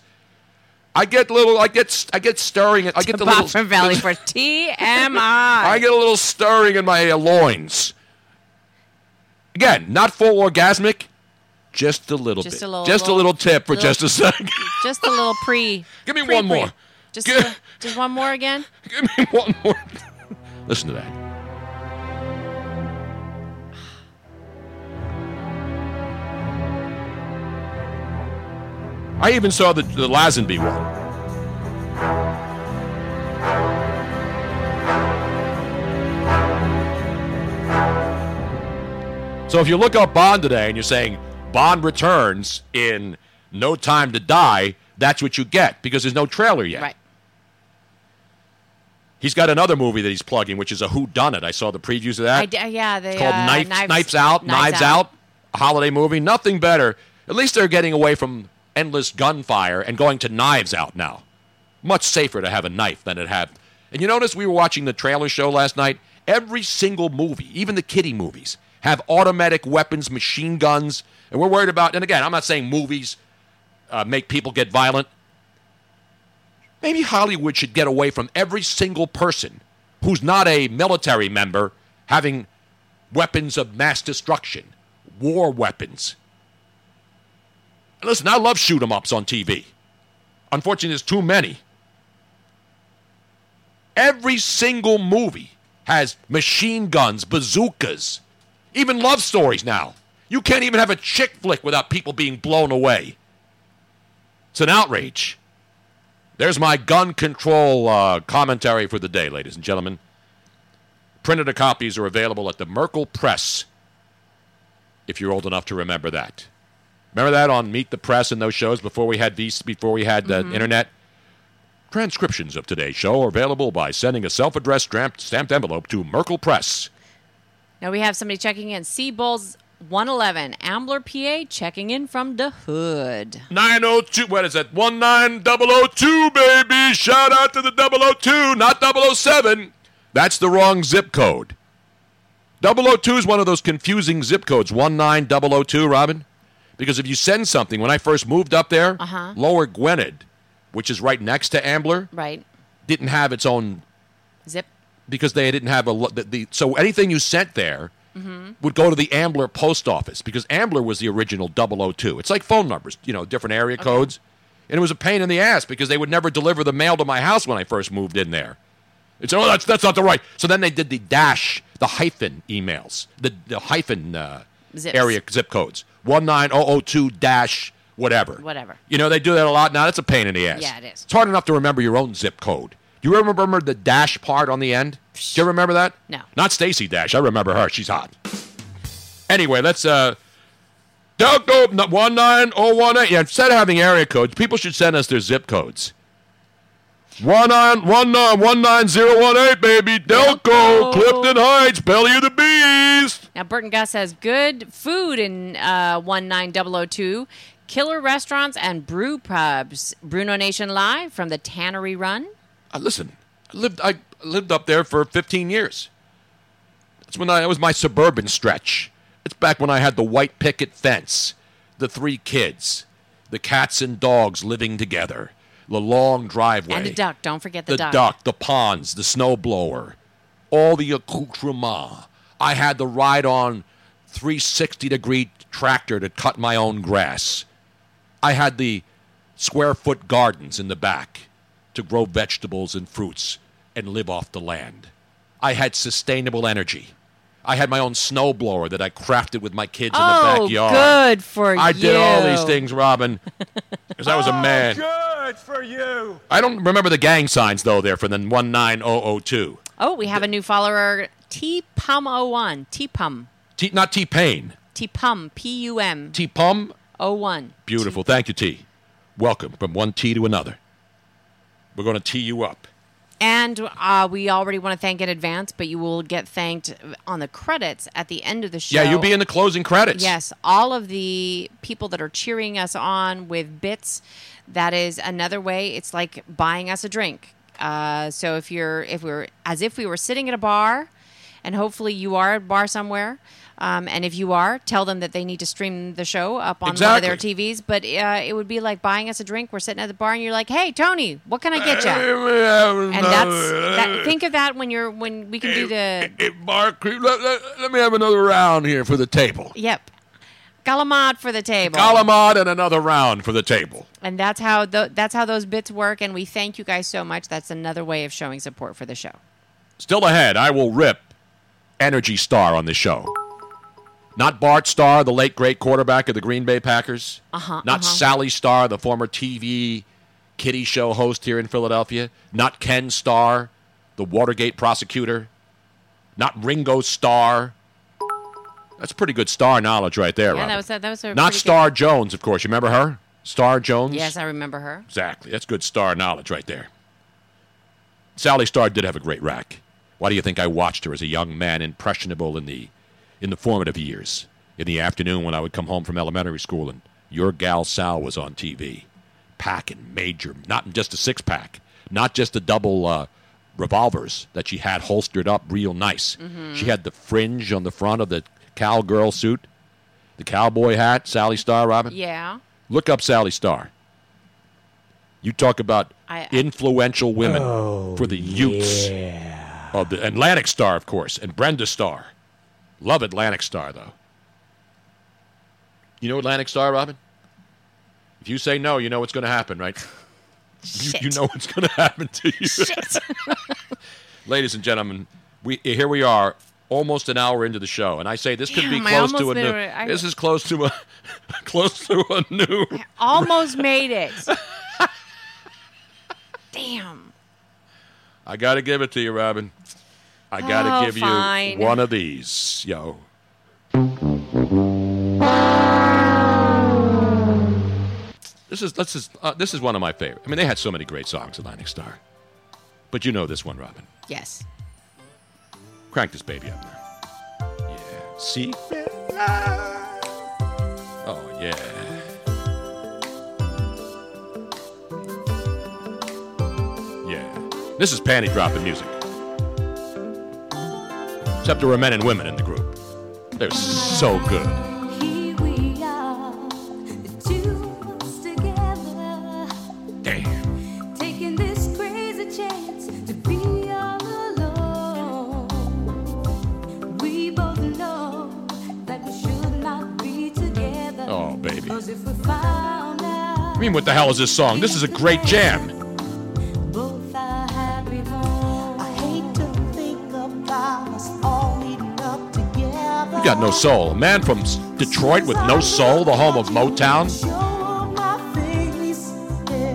I get little. I get. I get stirring. I get the Bob little. from Valley for [LAUGHS] TMI. I get a little stirring in my uh, loins. Again, not full orgasmic, just a little Just bit. a little- just a little- little tip for little- just a second. Just a little pre. [LAUGHS] Give me pre- one pre. more. Just, Gi- a- just one more again. [LAUGHS] Give me one more. Listen to that. I even saw the, the Lazenby one. So if you look up Bond today and you're saying Bond returns in No Time to Die, that's what you get because there's no trailer yet. Right. He's got another movie that he's plugging, which is a Who Done It. I saw the previews of that. I d- yeah, they it's called uh, Knives, knives, Knives Out, Knives, Out. a holiday movie. Nothing better. At least they're getting away from endless gunfire and going to Knives Out now. Much safer to have a knife than it had. And you notice we were watching the trailer show last night. Every single movie, even the kiddie movies, have automatic weapons, machine guns, and we're worried about. And again, I'm not saying movies uh, make people get violent. Maybe Hollywood should get away from every single person who's not a military member having weapons of mass destruction, war weapons. Listen, I love shoot 'em ups on TV. Unfortunately, there's too many. Every single movie has machine guns, bazookas, even love stories now. You can't even have a chick flick without people being blown away. It's an outrage. There's my gun control uh, commentary for the day, ladies and gentlemen. Printed copies are available at the Merkle Press, if you're old enough to remember that. Remember that on Meet the Press and those shows before we had these, before we had the mm-hmm. internet? Transcriptions of today's show are available by sending a self-addressed stamped, stamped envelope to Merkle Press. Now we have somebody checking in. Sea Bulls 111, Ambler, PA, checking in from the hood. 902, what is that? 19002, baby. Shout out to the 002, not 007. That's the wrong zip code. 002 is one of those confusing zip codes, 19002, Robin. Because if you send something, when I first moved up there, Uh-huh. Lower Gwynedd, which is right next to Ambler, Right. didn't have its own Zip. because they didn't have a the, the so anything you sent there Mm-hmm. would go to the Ambler post office because Ambler was the original 002. It's like phone numbers, you know, different area codes. And it was a pain in the ass because they would never deliver the mail to my house when I first moved in there. It's oh that's that's not the right. So then they did the dash, the hyphen emails, the the hyphen uh, Zips. area zip codes. 19002 dash whatever. Whatever. You know, they do that a lot now. That's a pain in the ass. Yeah, it is. It's hard enough to remember your own zip code. Do you remember the dash part on the end? Do you remember that? No. Not Stacy Dash. I remember her. She's hot. Anyway, let's uh Delco 19018. Yeah, instead of having area codes, people should send us their zip codes. 191919018, baby. Delco, Delco. Clifton Heights, Belly of the Beast. Now Burton Gus has good food in uh, 19002, killer restaurants and brew pubs. Bruno Nation live from the Tannery Run. Uh, listen, I lived I lived up there for 15 years. That's when I that was my suburban stretch. It's back when I had the white picket fence, the three kids, the cats and dogs living together, the long driveway, And a duck. Don't forget the, the duck, the ponds, the snow blower, all the accoutrement. I had the ride on 360 degree tractor to cut my own grass. I had the square foot gardens in the back to grow vegetables and fruits and live off the land. I had sustainable energy. I had my own snow blower that I crafted with my kids in the Oh, backyard. good for you. I did all these things, Robin, [LAUGHS] because I was a oh, man. Good for you. I don't remember the gang signs though. There for the one nine oh oh two. Oh, we have a new follower, T Pum 01. T Pum. T, not T Pain. T Pum. P U M T Pum. 01. Beautiful. Thank you, T. Welcome from one T to another. We're going to tee you up. And uh, we already want to thank in advance, but you will get thanked on the credits at the end of the show. Yeah, you'll be in the closing credits. Yes, all of the people that are cheering us on with bits. That is another way. It's like buying us a drink. Uh, so if you're, if we're, as if we were sitting at a bar, and hopefully you are at a bar somewhere, Um, and if you are, tell them that they need to stream the show up on one of their TVs. But uh, it would be like buying us a drink. We're sitting at the bar, and you're like, "Hey, Tony, what can I get you?" And that's that. Think of that when you're when we can do the bar Mark, let, let- let me have another round here for the table. yep, galamad for the table. Galamad and another round for the table. And that's how th- that's how those bits work. And we thank you guys so much. That's another way of showing support for the show. Still ahead, I will rip Energy Star on this show. Not Bart Starr, the late great quarterback of the Green Bay Packers. Uh-huh, Not uh-huh. Sally Starr, the former TV kitty show host here in Philadelphia. Not Ken Starr, the Watergate prosecutor. Not Ringo Starr. That's pretty good star knowledge right there, yeah, that was a, that was a Not Star Jones, of course. You remember her? Star Jones? Yes, I remember her. Exactly. That's good star knowledge right there. Sally Starr did have a great rack. Why do you think I watched her as a young man, impressionable in the in the formative years? In the afternoon when I would come home from elementary school and your gal Sal was on TV, packing major, not just a six pack, not just the double uh, revolvers that she had holstered up real nice. She had the fringe on the front of the cowgirl suit, the cowboy hat. Sally Starr, Robin. Yeah. Look up Sally Starr. You talk about I- I- influential women for the youths of the Atlantic Star, of course, and Brenda Starr. Love Atlantic Star, though. You know Atlantic Star, Robin? If you say no, you know what's going to happen, right? [LAUGHS] You, you know what's going to happen to you. [LAUGHS] [LAUGHS] Ladies and gentlemen, we here we are, almost an hour into the show, and I say this could be Damn, I close to a new. I- this is close to a close to a new. Almost made it. Damn. I got to give it to you, Robin. I got to Oh, give fine. you one of these, yo. This is this is uh, this is one of my favorite. I mean, they had so many great songs, Atlantic Star, but you know this one, Robin. Yes. Crank this baby up now. Yeah. Secret love. Oh yeah. Yeah. This is panty dropping music. Except there were men and women in the group. They're so good. Damn. Taking this crazy chance to be all. We both know that we should not be together. Oh, baby. 'Cause if we found out I mean, what the hell is this song? This is a great jam. Got no soul. A man from Detroit with no soul, the home of Motown. Show my face.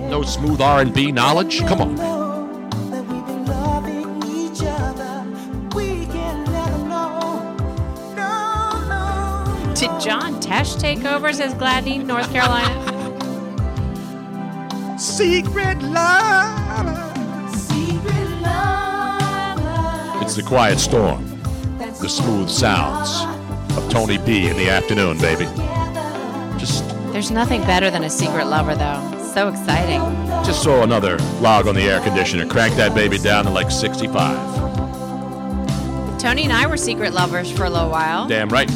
No smooth R&B knowledge. Come on. that we've been loving each other. We can never know. No, no. Did John Tesh take over? Says Gladney, North Carolina. Secret love. Secret lover. It's the quiet storm. The smooth sounds of Tony B in the afternoon, baby. Just There's nothing better than a secret lover, though. So exciting. just throw another log on the air conditioner. Crank that baby down to like 65. Tony and I were secret lovers for a little while. Damn right.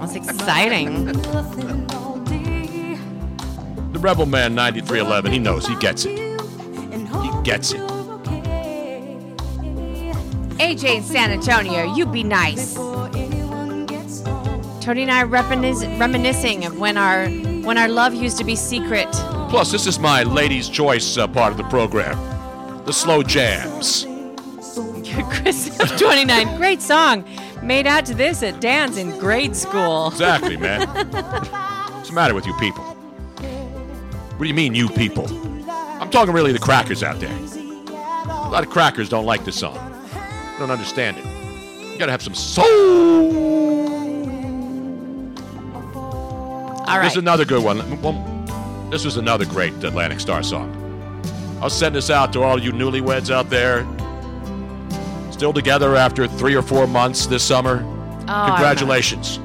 That's exciting. The Rebel Man 9311, he knows, he gets it. He gets it. AJ in San Antonio, you be nice. Tony and I reminis- reminiscing of when our when our love used to be secret. Plus, this is my ladies' choice uh, part of the program. The slow jams. Chris 29, great song. Made out to this at dance in grade school. Exactly, man. [LAUGHS] What's the matter with you people? What do you mean, you people? I'm talking really the crackers out there. A lot of crackers don't like this song. Don't understand it. You gotta have some soul. All This is another good one. Well, This was another great Atlantic Star song. I'll send this out to all you newlyweds out there. Still together after three or four months this summer. Oh, Congratulations.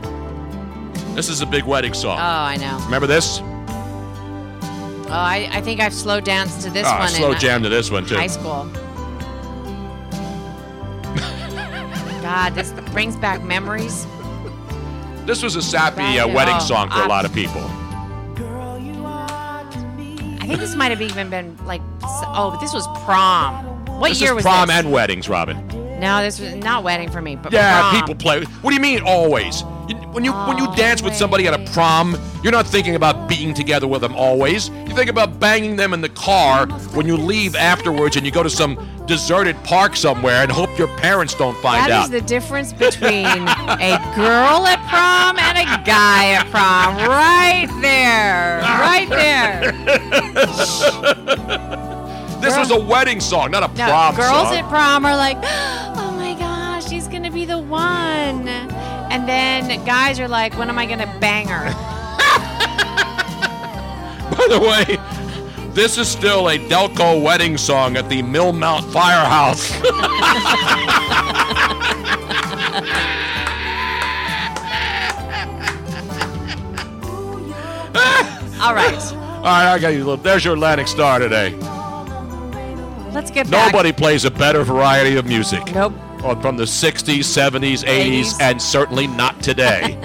This is a big wedding song. Oh. I know. Remember this? Oh, I, I think I've slow danced to this Ah, one slow in jam to this one, too. high school. God, this brings back memories. This was a sappy uh, wedding oh, song for a lot of people. I think this might have even been like, oh, but this was prom. What this year was prom this? and weddings, Robin. no, this was not wedding for me, but Yeah, prom. people play. What do you mean always? When you when you dance with somebody at a prom, you're not thinking about being together with them always. Think about banging them in the car when you leave afterwards and you go to some deserted park somewhere and hope your parents don't find That out. is the difference between a girl at prom and a guy at prom. Right there. Right there. [LAUGHS] this was a wedding song, not a No, prom girls song. at prom are like, [GASPS] oh my gosh, she's going to be the one. And then guys are like, when am I going to bang her? By the way, this is still a Delco wedding song at the Millmount Firehouse. [LAUGHS] All right. All right, I got you. a little- There's your Atlantic Star today. Let's get back. Nobody plays a better variety of music. Nope. Oh, From the 60s, 70s, 80s, 80s. and certainly not today.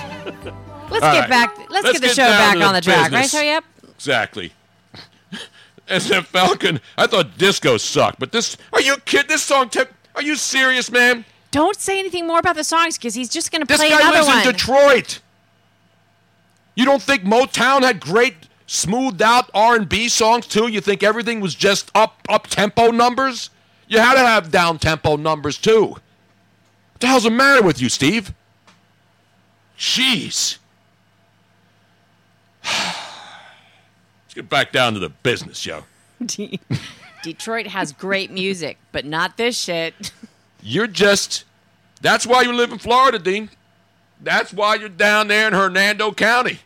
[LAUGHS] [LAUGHS] Let's All get right. back. Let's, Let's get the get show back on the track, right? So, yep. exactly. [LAUGHS] As a Falcon, I thought disco sucked, but this, are you kidding? This song, took, are you serious, man? Don't say anything more about the songs because he's just going to play another one. This guy lives in Detroit. You don't think Motown had great, smoothed out R&B songs too? You think everything was just up up tempo numbers? You had to have down tempo numbers too. What the hell's the matter with you, Steve? Jeez. [SIGHS] Let's get back down to the business, yo. De- [LAUGHS] Detroit has great music, but not this shit. [LAUGHS] You're just. That's why you live in Florida, Dean. That's why you're down there in Hernando County.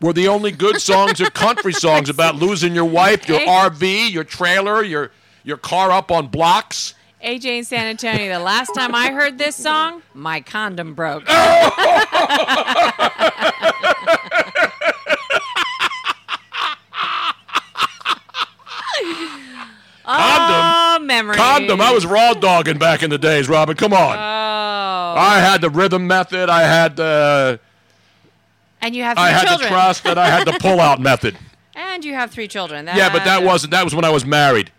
Where the only good songs are country [LAUGHS] songs about losing your wife, your RV, your trailer, your your car up on blocks. AJ in San Antonio, the last time I heard this song, my condom broke. [LAUGHS] Oh, memories. Condom. I was raw dogging back in the days, Robin. Come on. Oh. I had the rhythm method. I had the. And you have three I had children. the trust, and I had the pull out method. [LAUGHS] And you have three children. Yeah, but that wasn't. That was when I was married.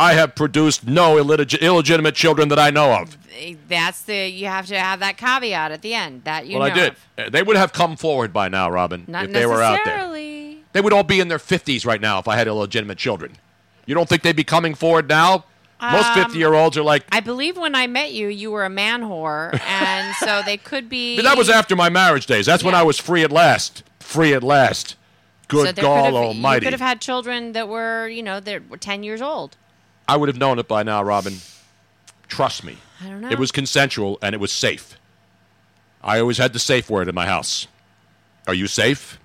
I have produced no illeg- illegitimate children that I know of. That's the you have to have that caveat at the end that you well, I did. of. Uh, They would have come forward by now, Robin, Not if they were out there. necessarily. They would all be in their 50s right now if I had illegitimate children. You don't think they'd be coming forward now? Most Um, 50 year olds are like, I believe when I met you, you were a man whore, and [LAUGHS] so they could be. But that was after my marriage days. That's when I was free at last. Free at last. Good so God could have, Almighty. You could have had children that were, you know, that were ten years old. I would have known it by now, Robin. Trust me. I don't know. It was consensual and it was safe. I always had the safe word in my house. Are you safe?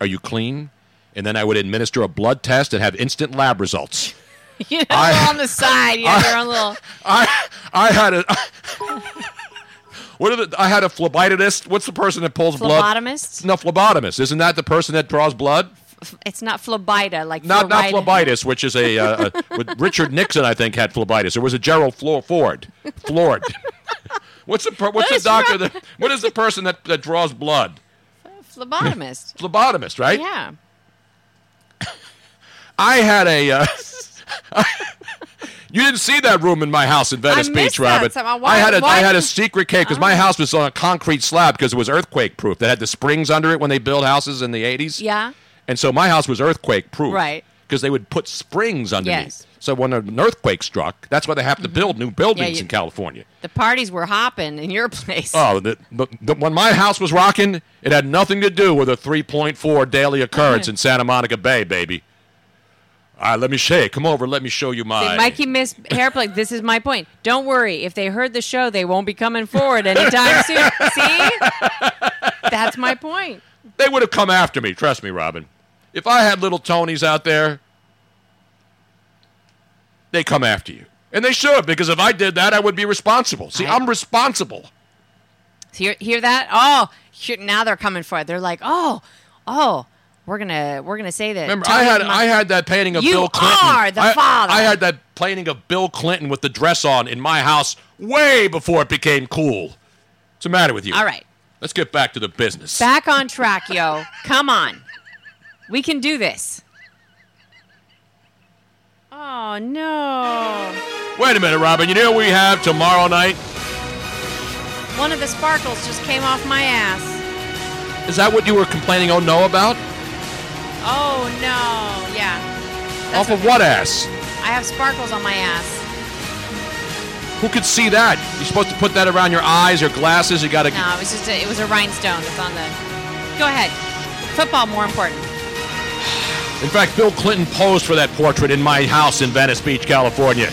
Are you clean? And then I would administer a blood test and have instant lab results. [LAUGHS] you know, I- on the side, you have your own little. [LAUGHS] I I had a [LAUGHS] what are the I had a phlebotomist. What's the person that pulls blood? Phlebotomist? No, phlebotomist. Isn't that the person that draws blood? It's not phlebita, like Not not phlebitis, which is a, uh, a [LAUGHS] Richard Nixon. I think had phlebitis. There was a Gerald Flo- Ford. Ford. [LAUGHS] what's the per- what's the doctor right. that what is the person that, that draws blood? Phlebotomist. [LAUGHS] Phlebotomist, right? Yeah. I had a. Uh, you didn't see that room in my house in Venice I Beach, missed that Robert. Why- I had a I had a secret cave because my house was on a concrete slab because it was earthquake proof. That had the springs under it when they built houses in the eighties. Yeah. And so my house was earthquake proof. Right. Because they would put springs underneath. Yes. So when an earthquake struck, that's why they have to mm-hmm. build new buildings you- in California. The parties were hopping in your [LAUGHS] place. Oh, the, the, the, when my house was rocking, it had nothing to do with a 3.4 daily occurrence [LAUGHS] in Santa Monica Bay, baby. All right, let me show you. Come over. Let me show you my. Mikey missed hairplay. This is my point. Don't worry. If they heard the show, they won't be coming forward anytime soon. [LAUGHS] See? That's my point. They would have come after me. Trust me, Robin. If I had little Tonys out there, they come after you. And they should, because if I did that, I would be responsible. See, I'm responsible. Hear, hear that? Oh, here, now they're coming for it. They're like, oh, oh, we're gonna we're gonna say that. Remember, Tony I had Mon- I had that painting of Bill Clinton. are the I, father. I had that painting of Bill Clinton with the dress on in my house way before it became cool. What's the matter with you? All right, Let's get back to the business. back on track, yo. Come on, we can do this. Oh no! Wait a minute, Robin. You know what we have tomorrow night? One of the sparkles just came off my ass. Is that what you were complaining? Oh no, about? Oh no! Yeah, Off of what ass? I have sparkles on my ass. Who could see that? You're supposed to put that around your eyes or glasses. You got to. No, it was just a, it was a rhinestone that's on the. Go ahead. Football more important. In fact, Bill Clinton posed for that portrait in my house in Venice Beach, California.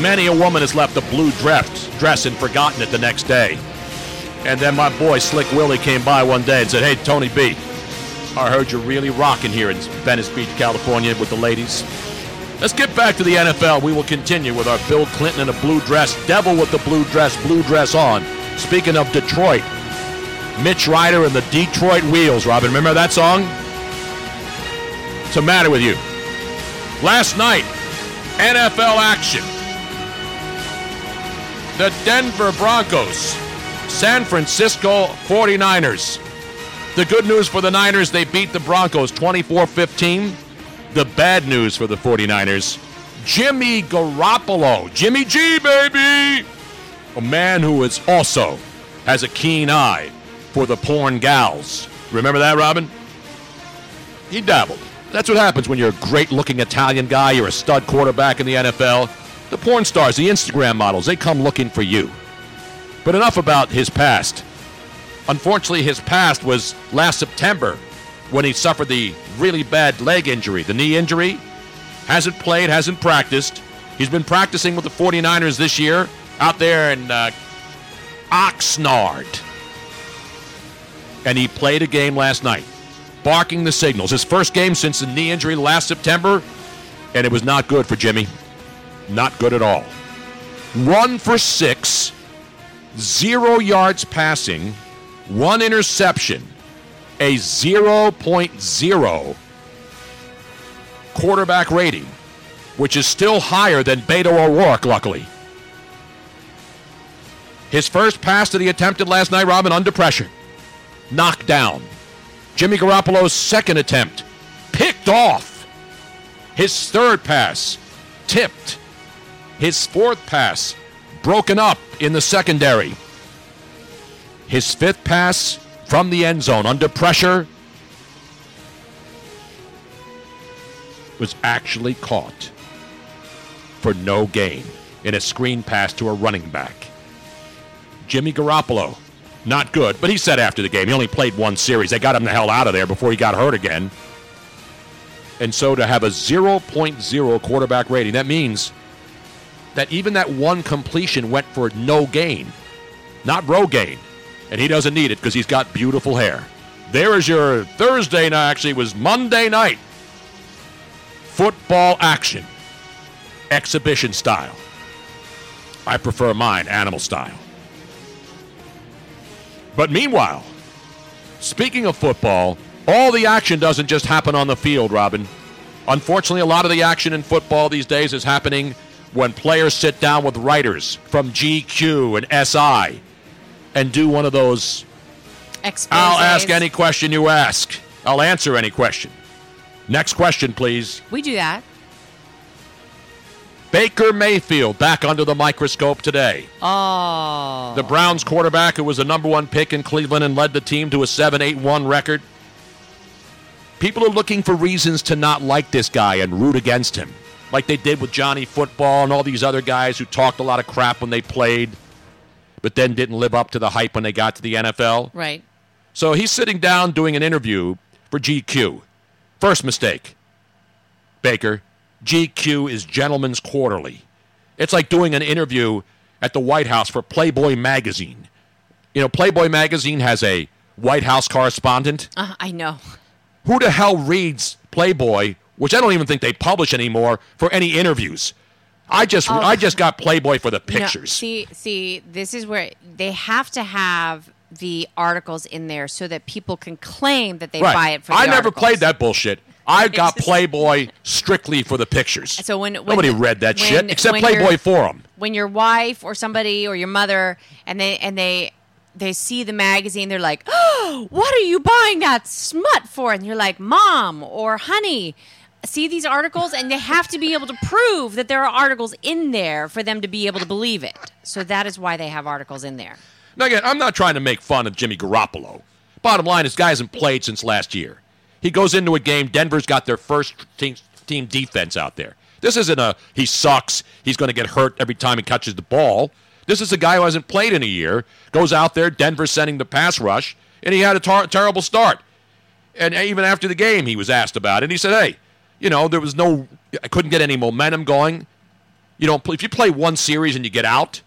Many a woman has left a blue dress, dress and forgotten it the next day. And then my boy Slick Willie came by one day and said, "Hey, Tony B, I heard you're really rocking here in Venice Beach, California, with the ladies. Let's get back to the NFL. We will continue with our Bill Clinton in a blue dress, devil with the blue dress, blue dress on. Speaking of Detroit, Mitch Ryder and the Detroit Wheels. Robin, remember that song? The matter with you? Last night, NFL action. The Denver Broncos, San Francisco 49ers. The good news for the Niners, they beat the Broncos 24 15. The bad news for the 49ers, Jimmy Garoppolo. Jimmy G, baby! A man who is also has a keen eye for the porn gals. Remember that, Robin? He dabbled. That's what happens when you're a great looking Italian guy, you're a stud quarterback in the NFL. The porn stars, the Instagram models, they come looking for you. But enough about his past. Unfortunately, his past was last September when he suffered the really bad leg injury, the knee injury. Hasn't played, hasn't practiced. He's been practicing with the 49ers this year out there in uh, Oxnard. And he played a game last night, barking the signals. His first game since the knee injury last September, and it was not good for Jimmy. Not good at all. One for six, zero yards passing, one interception, a 0.0 quarterback rating, which is still higher than Beto O'Rourke, luckily. His first pass that he attempted last night, Robin, under pressure, knocked down. Jimmy Garoppolo's second attempt, picked off. His third pass, tipped. His fourth pass, broken up in the secondary. His fifth pass from the end zone under pressure was actually caught for no gain in a screen pass to a running back. Jimmy Garoppolo, not good, but he said after the game he only played one series. They got him the hell out of there before he got hurt again. And so to have a 0.0 quarterback rating, that means that even that one completion went for no gain, not Rogaine. And he doesn't need it because he's got beautiful hair. There is your Thursday night, actually, it was Monday night. Football action, exhibition style. I prefer mine, animal style. But meanwhile, speaking of football, all the action doesn't just happen on the field, Robin. Unfortunately, a lot of the action in football these days is happening when players sit down with writers from GQ and SI and do one of those I'll ask any question you ask. I'll answer any question. Next question, please. We do that. Baker Mayfield back under the microscope today. Oh. The Browns quarterback, who was the number one pick in Cleveland and led the team to a 7 8 1 record. People are looking for reasons to not like this guy and root against him, like they did with Johnny Football and all these other guys who talked a lot of crap when they played, but then didn't live up to the hype when they got to the NFL. Right. So he's sitting down doing an interview for GQ. First mistake. Baker, GQ is Gentleman's Quarterly. It's like doing an interview at the White House for Playboy magazine. You know, Playboy magazine has a White House correspondent. Uh, I know. Who the hell reads Playboy, which I don't even think they publish anymore, for any interviews? I just Oh. I just got Playboy for the No, pictures. see, see, this is where they have to have the articles in there so that people can claim that they right. buy it for the I never articles. played that bullshit. I got Playboy strictly for the pictures. So when, when Nobody read that when- shit except Playboy Forum. When your wife or somebody or your mother and they and they they see the magazine, they're like, "Oh, [GASPS] what are you buying that smut for?" And you're like, "Mom or honey." See these articles, and they have to be able to prove that there are articles in there for them to be able to believe it. So that is why they have articles in there. Now, again, I'm not trying to make fun of Jimmy Garoppolo. Bottom line, this guy hasn't played since last year. He goes into a game, Denver's got their first team, team defense out there. This isn't a he sucks, he's going to get hurt every time he catches the ball. This is a guy who hasn't played in a year, goes out there, Denver's sending the pass rush, and he had a tar- terrible start. And even after the game, he was asked about it. And he said, hey, you know, there was no, I couldn't get any momentum going. You don't, if you play one series and you get out,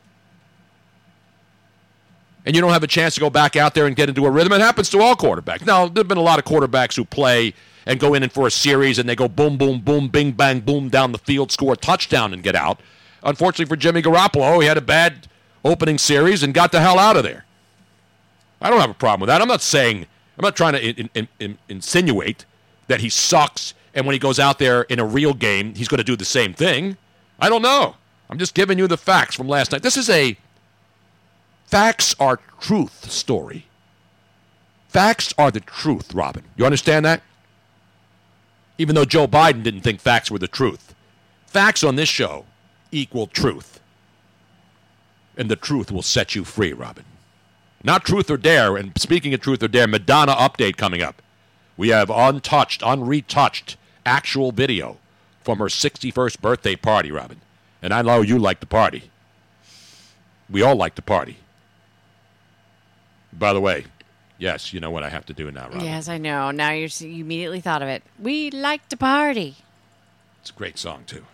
and you don't have a chance to go back out there and get into a rhythm. It happens to all quarterbacks. Now, there have been a lot of quarterbacks who play and go in and for a series and they go boom, boom, boom, bing, bang, boom down the field, score a touchdown, and get out. Unfortunately for Jimmy Garoppolo, he had a bad opening series and got the hell out of there. I don't have a problem with that. I'm not saying, I'm not trying to in, in, in, insinuate that he sucks and when he goes out there in a real game, he's going to do the same thing. I don't know. I'm just giving you the facts from last night. This is a Facts are truth story. Facts are the truth, Robin. You understand that? Even though Joe Biden didn't think facts were the truth. Facts on this show equal truth. And the truth will set you free, Robin. Not truth or dare. And speaking of truth or dare, Madonna update coming up. We have untouched, unretouched actual video from her 61st birthday party, Robin. And I know you like to party. We all like to party. By the way, yes, you know what I have to do now, Robin. Yes, I know. Now you're, you immediately thought of it. We like to party. It's a great song, too.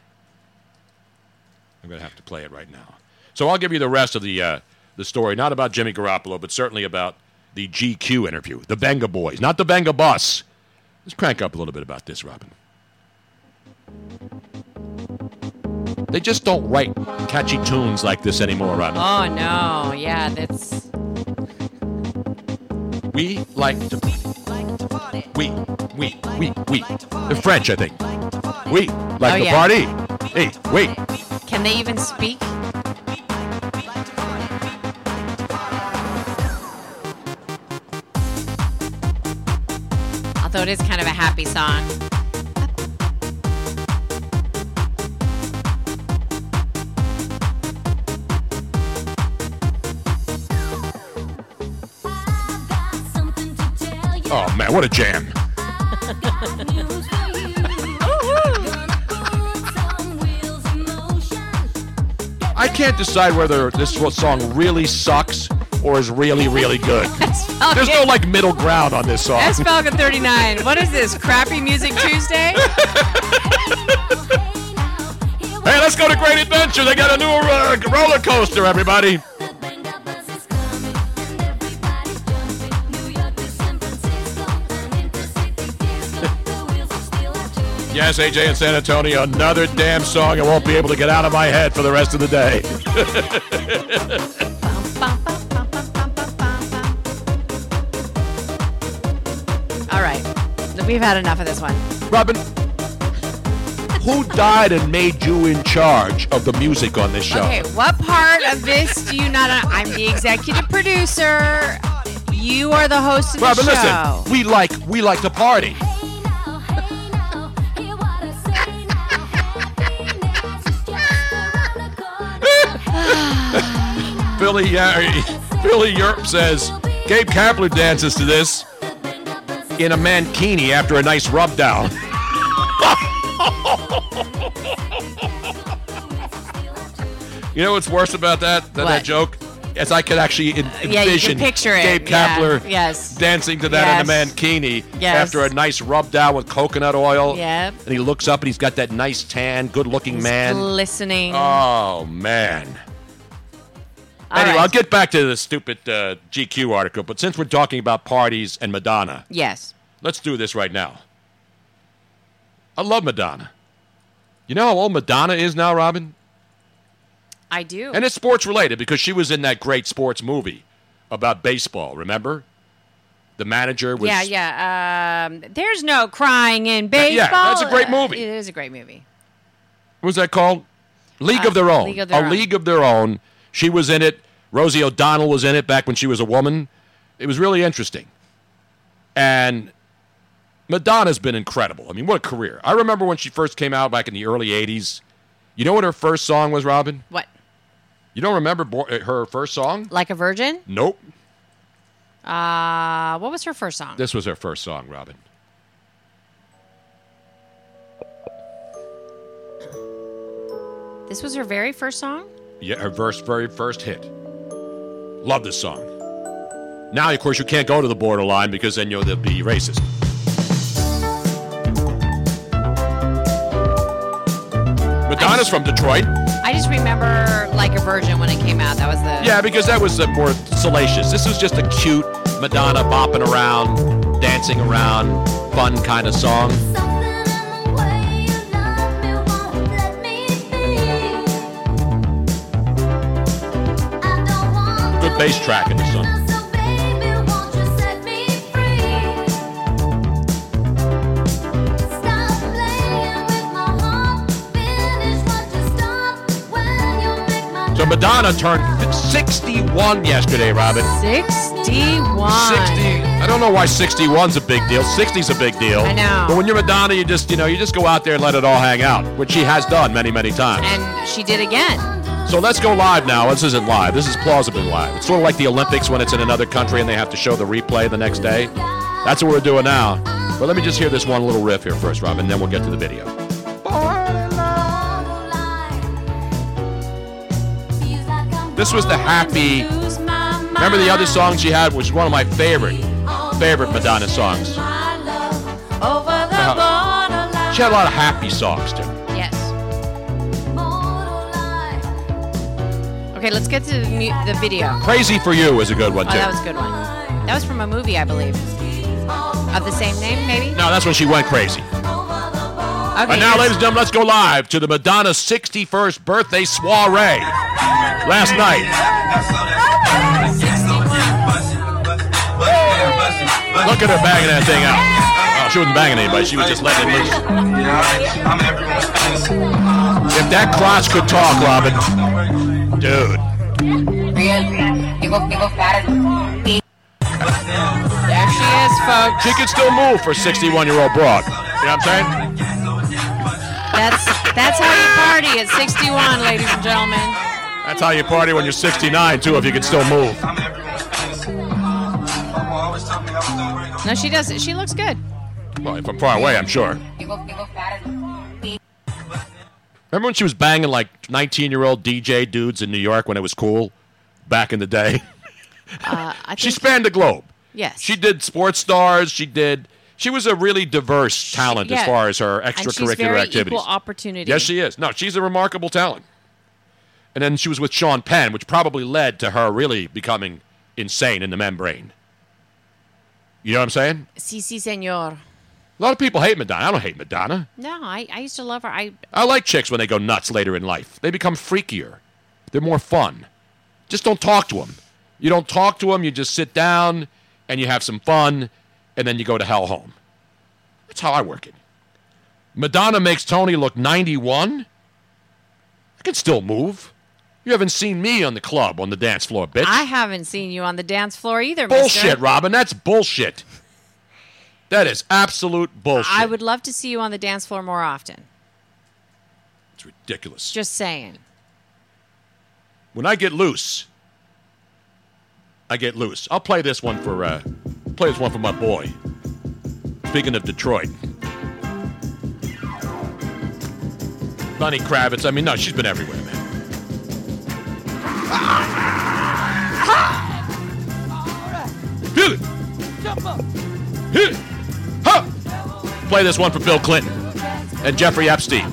I'm going to have to play it right now. So I'll give you the rest of the, uh, the story, not about Jimmy Garoppolo, but certainly about the GQ interview, the Vengaboys, not the Venga Bus. Let's crank up a little bit about this, Robin. They just don't write catchy tunes like this anymore, Robin. Oh no, yeah, that's We like to. We, we, we, we. They're French, I think. We like Oh, to party. Hey, wait. Can they even speak? Although it is kind of a happy song. Oh man, what a jam! I can't decide whether this song really sucks or is really, really good. [LAUGHS] There's no like middle ground on this song. S Falcon 39. What is this? Crappy Music Tuesday? [LAUGHS] Hey, let's go to Great Adventure. They got a new uh, roller coaster, everybody. Yes, AJ in San Antonio, another damn song I won't be able to get out of my head for the rest of the day. [LAUGHS] All right. We've had enough of this one. Robin, who died and made you in charge of the music on this show? Okay, what part of this do you not? I'm the executive producer. You are the host of the show. Robin, listen, we like we like to party. Billy uh, Billy Yerp says Gabe Kapler dances to this in a mankini after a nice rub down. [LAUGHS] you know what's worse about that than that joke? As I could actually en- Yeah, you can envision picture it. Gabe Yeah, Kapler yes. dancing to that in a Yes. mankini Yes. after a nice rub down with coconut oil. Yep. And he looks up and he's got that nice tan, good looking man. Listening. Oh, man. Anyway, right. I'll get back to the stupid uh, GQ article, but since we're talking about parties and Madonna, Yes. let's do this right now. I love Madonna. You know how old Madonna is now, Robin? I do. And it's sports related because she was in that great sports movie about baseball. Remember? The manager was. yeah, yeah. Um, there's no crying in baseball. yeah, that's a great movie. Uh, it is a great movie. What was that called? League Uh, of Their Own. League of Their a Own. League of Their Own. She was in it. Rosie O'Donnell was in it back when she was a woman. It was really interesting. And Madonna's been incredible. I mean, what a career. I remember when she first came out back in the early 80s. You know what her first song was, Robin? What? You don't remember bo- uh, her first song? Like a Virgin? Nope. Uh, what was her first song? This was her first song, Robin. This was her very first song? Yeah, her verse, very first hit. Love this song. Now, of course, you can't go to the borderline because then you'll be racist. Madonna's from Detroit. I just remember Like a Virgin when it came out. That was the. Yeah, because that was uh, more salacious. This was just a cute Madonna bopping around, dancing around, fun kind of song. Bass track in the song. So Madonna turned 61 yesterday, Robin. 61. 60. I don't know why 61's a big deal. 60's a big deal. I know. But when you're Madonna, you just, you know, you just go out there and let it all hang out, which she has done many, many times. And she did again. So let's go live now. This isn't live. This is plausibly live. It's sort of like the Olympics when it's in another country and they have to show the replay the next day. That's what we're doing now. But let me just hear this one little riff here first, Robin, then we'll get to the video. This was the happy. Remember the other song she had, which was one of my favorite, favorite Madonna songs. Uh-huh. She had a lot of happy songs too. Okay, let's get to the, mu- the video. Crazy for You is a good one Oh, too. that was a good one. That was from a movie, I believe. Of the same name, maybe? No, that's when she went crazy. Okay, and now, here's- ladies and gentlemen, let's go live to the Madonna 61st birthday soiree last night. Look at her banging that thing out. Oh, she wasn't banging anybody. She was just letting it loose. If that crotch could talk, Robin, dude. There she is, folks. She can still move for 61 year old broad. You know what I'm saying? That's that's how you party at 61, ladies and gentlemen. That's how you party when you're 69, too, if you can still move. No, she doesn't. She looks good. Well, from far away, I'm sure. Remember when she was banging like 19 year old DJ dudes in New York when it was cool back in the day? Uh, I [LAUGHS] she spanned the globe. yes. She did sports stars. She did. She was a really diverse talent yeah. as far as her and she's extracurricular very activities. equal opportunity. Yes, she is. No, she's a remarkable talent. And then she was with Sean Penn, which probably led to her really becoming insane in the membrane. You know what I'm saying? Si, si, senor. A lot of people hate Madonna. I don't hate Madonna. No, I, I used to love her. I I like chicks when they go nuts later in life. They become freakier. They're more fun. Just don't talk to them. You don't talk to them. You just sit down and you have some fun, and then you go to hell home. That's how I work it. Madonna makes Tony look 91. I can still move. You haven't seen me on the club on the dance floor, bitch. I haven't seen you on the dance floor either, bullshit, mister. Robin. That's bullshit. That is absolute bullshit. I would love to see you on the dance floor more often. It's ridiculous. Just saying. when I get loose, I get loose. I'll play this one for uh, play this one for my boy. Speaking of Detroit, Bunny Kravitz. I mean, no, she's been everywhere, man. Feel it. Jump up. Hit it. Play this one for Bill Clinton and Jeffrey Epstein.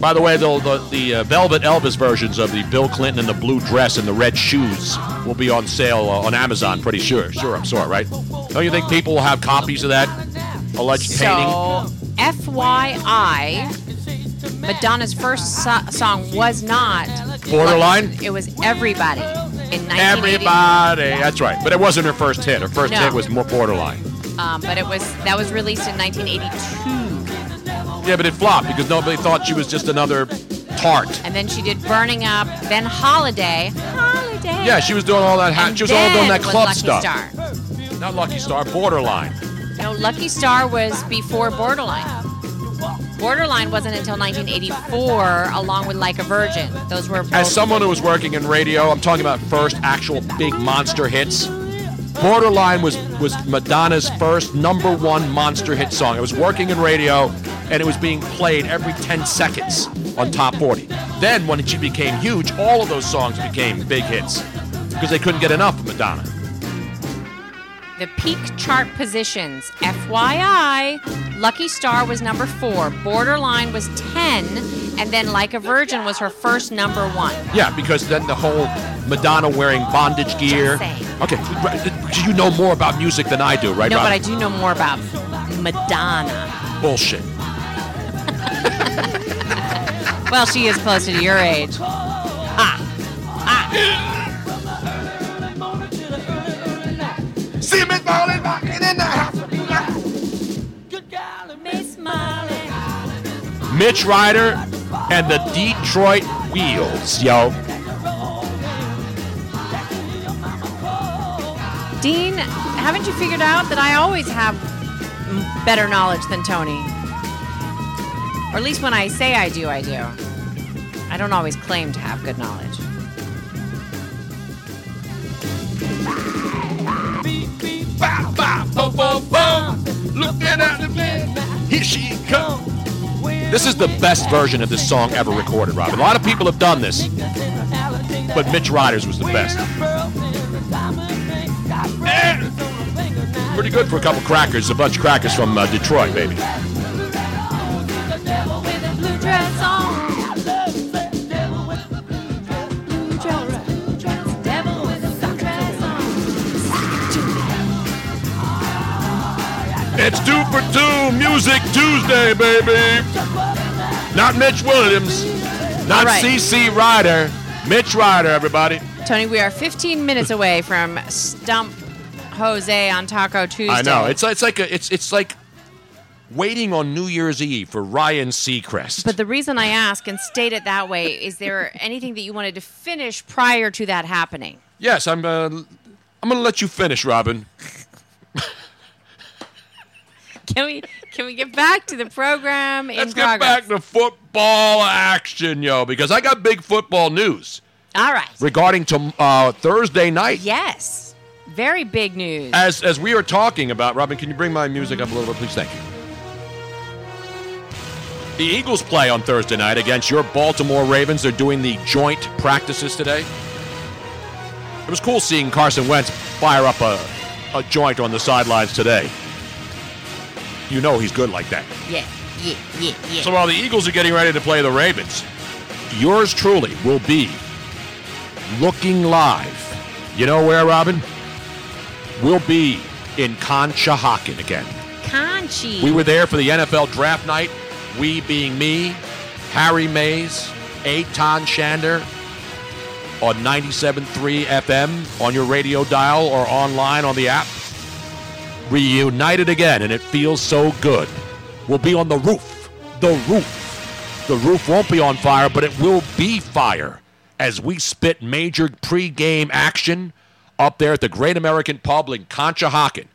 By the way, the, the, the uh, Velvet Elvis versions of the Bill Clinton and the blue dress and the red shoes will be on sale uh, on Amazon pretty sure. Sure, I'm sure, right? Don't you think people will have copies of that alleged painting? So, FYI, Madonna's first so- song was not Borderline? It was Everybody. in 1980. Everybody. That's right. But it wasn't her first hit. Her first No. hit was more borderline. Um, but it was that was released in 1982, Yeah, but it flopped because nobody thought she was just another tart. and then she did "Burning Up," then "Holiday." Holiday. Yeah, she was doing all that. Ha- And she was all doing that club Lucky stuff. Star. Not Lucky Star, borderline. No, Lucky Star was before Borderline. Borderline wasn't until 1984, along with Like a Virgin. Those were. As someone who was working in radio, I'm talking about first actual big monster hits. Borderline was was Madonna's first number one monster hit song. It was working in radio, and it was being played every 10 seconds on Top 40. Then, when she became huge, all of those songs became big hits because they couldn't get enough of Madonna. the peak chart positions. FYI, Lucky Star was number four, Borderline was 10, and then Like a Virgin was her first number one. Yeah, because then the whole Madonna wearing bondage gear. Okay, right, you know more about music than I do, right? no, but I do know more about Madonna. Bullshit. Well, she is closer to your age. Ah. See me falling rocking in the house. Miss Molly. Mitch Ryder and the Detroit Wheels, yo. Dean, haven't you figured out that I always have better knowledge than Tony? Or at least when I say I do, I do. I don't always claim to have good knowledge. Looking at the man, here she comes. This is the best version of this song ever recorded, Robin. A lot of people have done this, but Mitch Ryder's was the best. Eh, Pretty good for a couple crackers, a bunch of crackers from uh, Detroit, baby. Blue dress on. Blue dress, blue dress, devil with a blue dress on. It's two for two, Music Tuesday, baby. Not Mitch Williams, not All right. CC Ryder, Mitch Ryder, everybody. Tony, we are 15 minutes away from Stump Jose on Taco Tuesday. I know it's it's like a, it's it's like waiting on New Year's Eve for Ryan Seacrest. But the reason I ask and state it that way is there anything that you wanted to finish prior to that happening? yes, I'm uh, I'm going to let you finish, Robin. Can we can we get back to the program in Let's get progress? back to football action, yo, because I got big football news All right. regarding to uh, Thursday night. Yes. Very big news. As as we are talking about, Robin, can you bring my music up a little bit, please? Thank you. The Eagles play on Thursday night against your Baltimore Ravens. They're doing the joint practices today. It was cool seeing Carson Wentz fire up a, a joint on the sidelines today. You know he's good like that. yeah, yeah, yeah, yeah. So while the Eagles are getting ready to play the Ravens, yours truly will be looking live. You know where, Robin? We'll be in Conshohocken again. Conchi. We were there for the NFL draft night. We being me, Harry Mayes, Eytan Shander on 97.3 FM on your radio dial or online on the app. Reunited again, and it feels so good. We'll be on the roof. The roof. The roof won't be on fire, but it will be fire as we spit major pre-game action up there at the Great American Pub in Conshohocken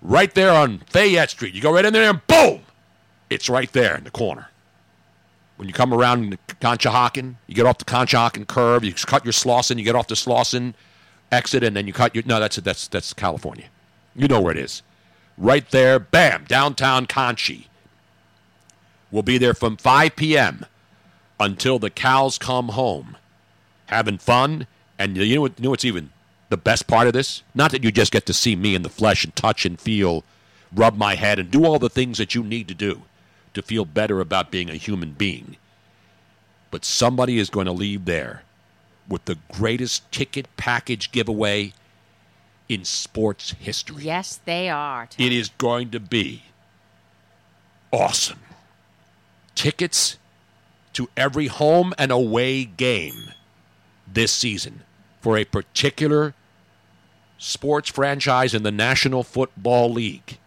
right there on Fayette Street. You go right in there and boom, it's right there in the corner. When you come around Conshohocken, you get off the Conshohocken curve, you cut your Slauson, you get off the Slauson exit, and then you cut your. No, that's that's that's California. You know where it is. Right there, bam, downtown Conchi. We'll be there from 5 p.m. until the cows come home. Having fun, and you know, what, you know what's even the best part of this? Not that you just get to see me in the flesh and touch and feel, rub my head, and do all the things that you need to do to feel better about being a human being. But somebody is going to leave there with the greatest ticket package giveaway in sports history. yes, they are. It is going to be awesome. Tickets to every home and away game this season. for a particular sports franchise in the National Football League.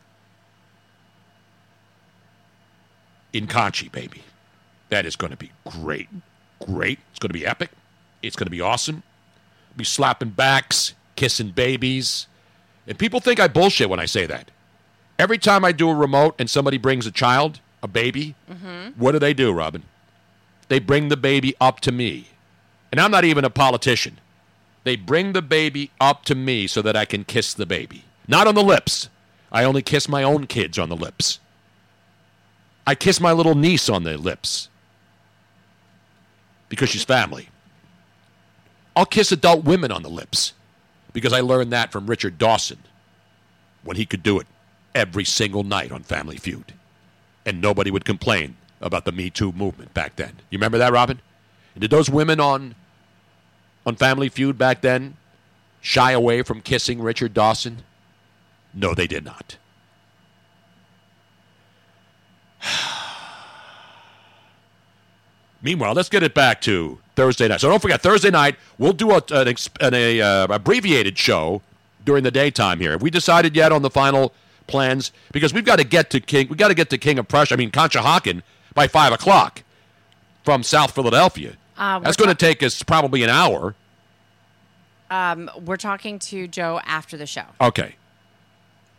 In Conchi, baby. That is going to be great. Great. It's going to be epic. It's going to be awesome. Be slapping backs, kissing babies. And people think I bullshit when I say that. Every time I do a remote and somebody brings a child, a baby, mm-hmm. what do they do, Robin? They bring the baby up to me. And I'm not even a politician. They bring the baby up to me so that I can kiss the baby. Not on the lips. I only kiss my own kids on the lips. I kiss my little niece on the lips because she's family. I'll kiss adult women on the lips because I learned that from Richard Dawson when he could do it every single night on Family Feud. And nobody would complain about the Me Too movement back then. You remember that, Robin? And did those women on on Family Feud back then shy away from kissing Richard Dawson? No, they did not. [SIGHS] Meanwhile, let's get it back to Thursday night. So don't forget, Thursday night we'll do a, an, an a, uh, abbreviated show during the daytime here. Have we decided yet on the final plans? Because we've got to get to King. We've got to get to King of Prussia. I mean, Conshohocken by five o'clock from South Philadelphia. Uh, That's going to ta- take us probably an hour. Um, we're talking to Joe after the show. Okay.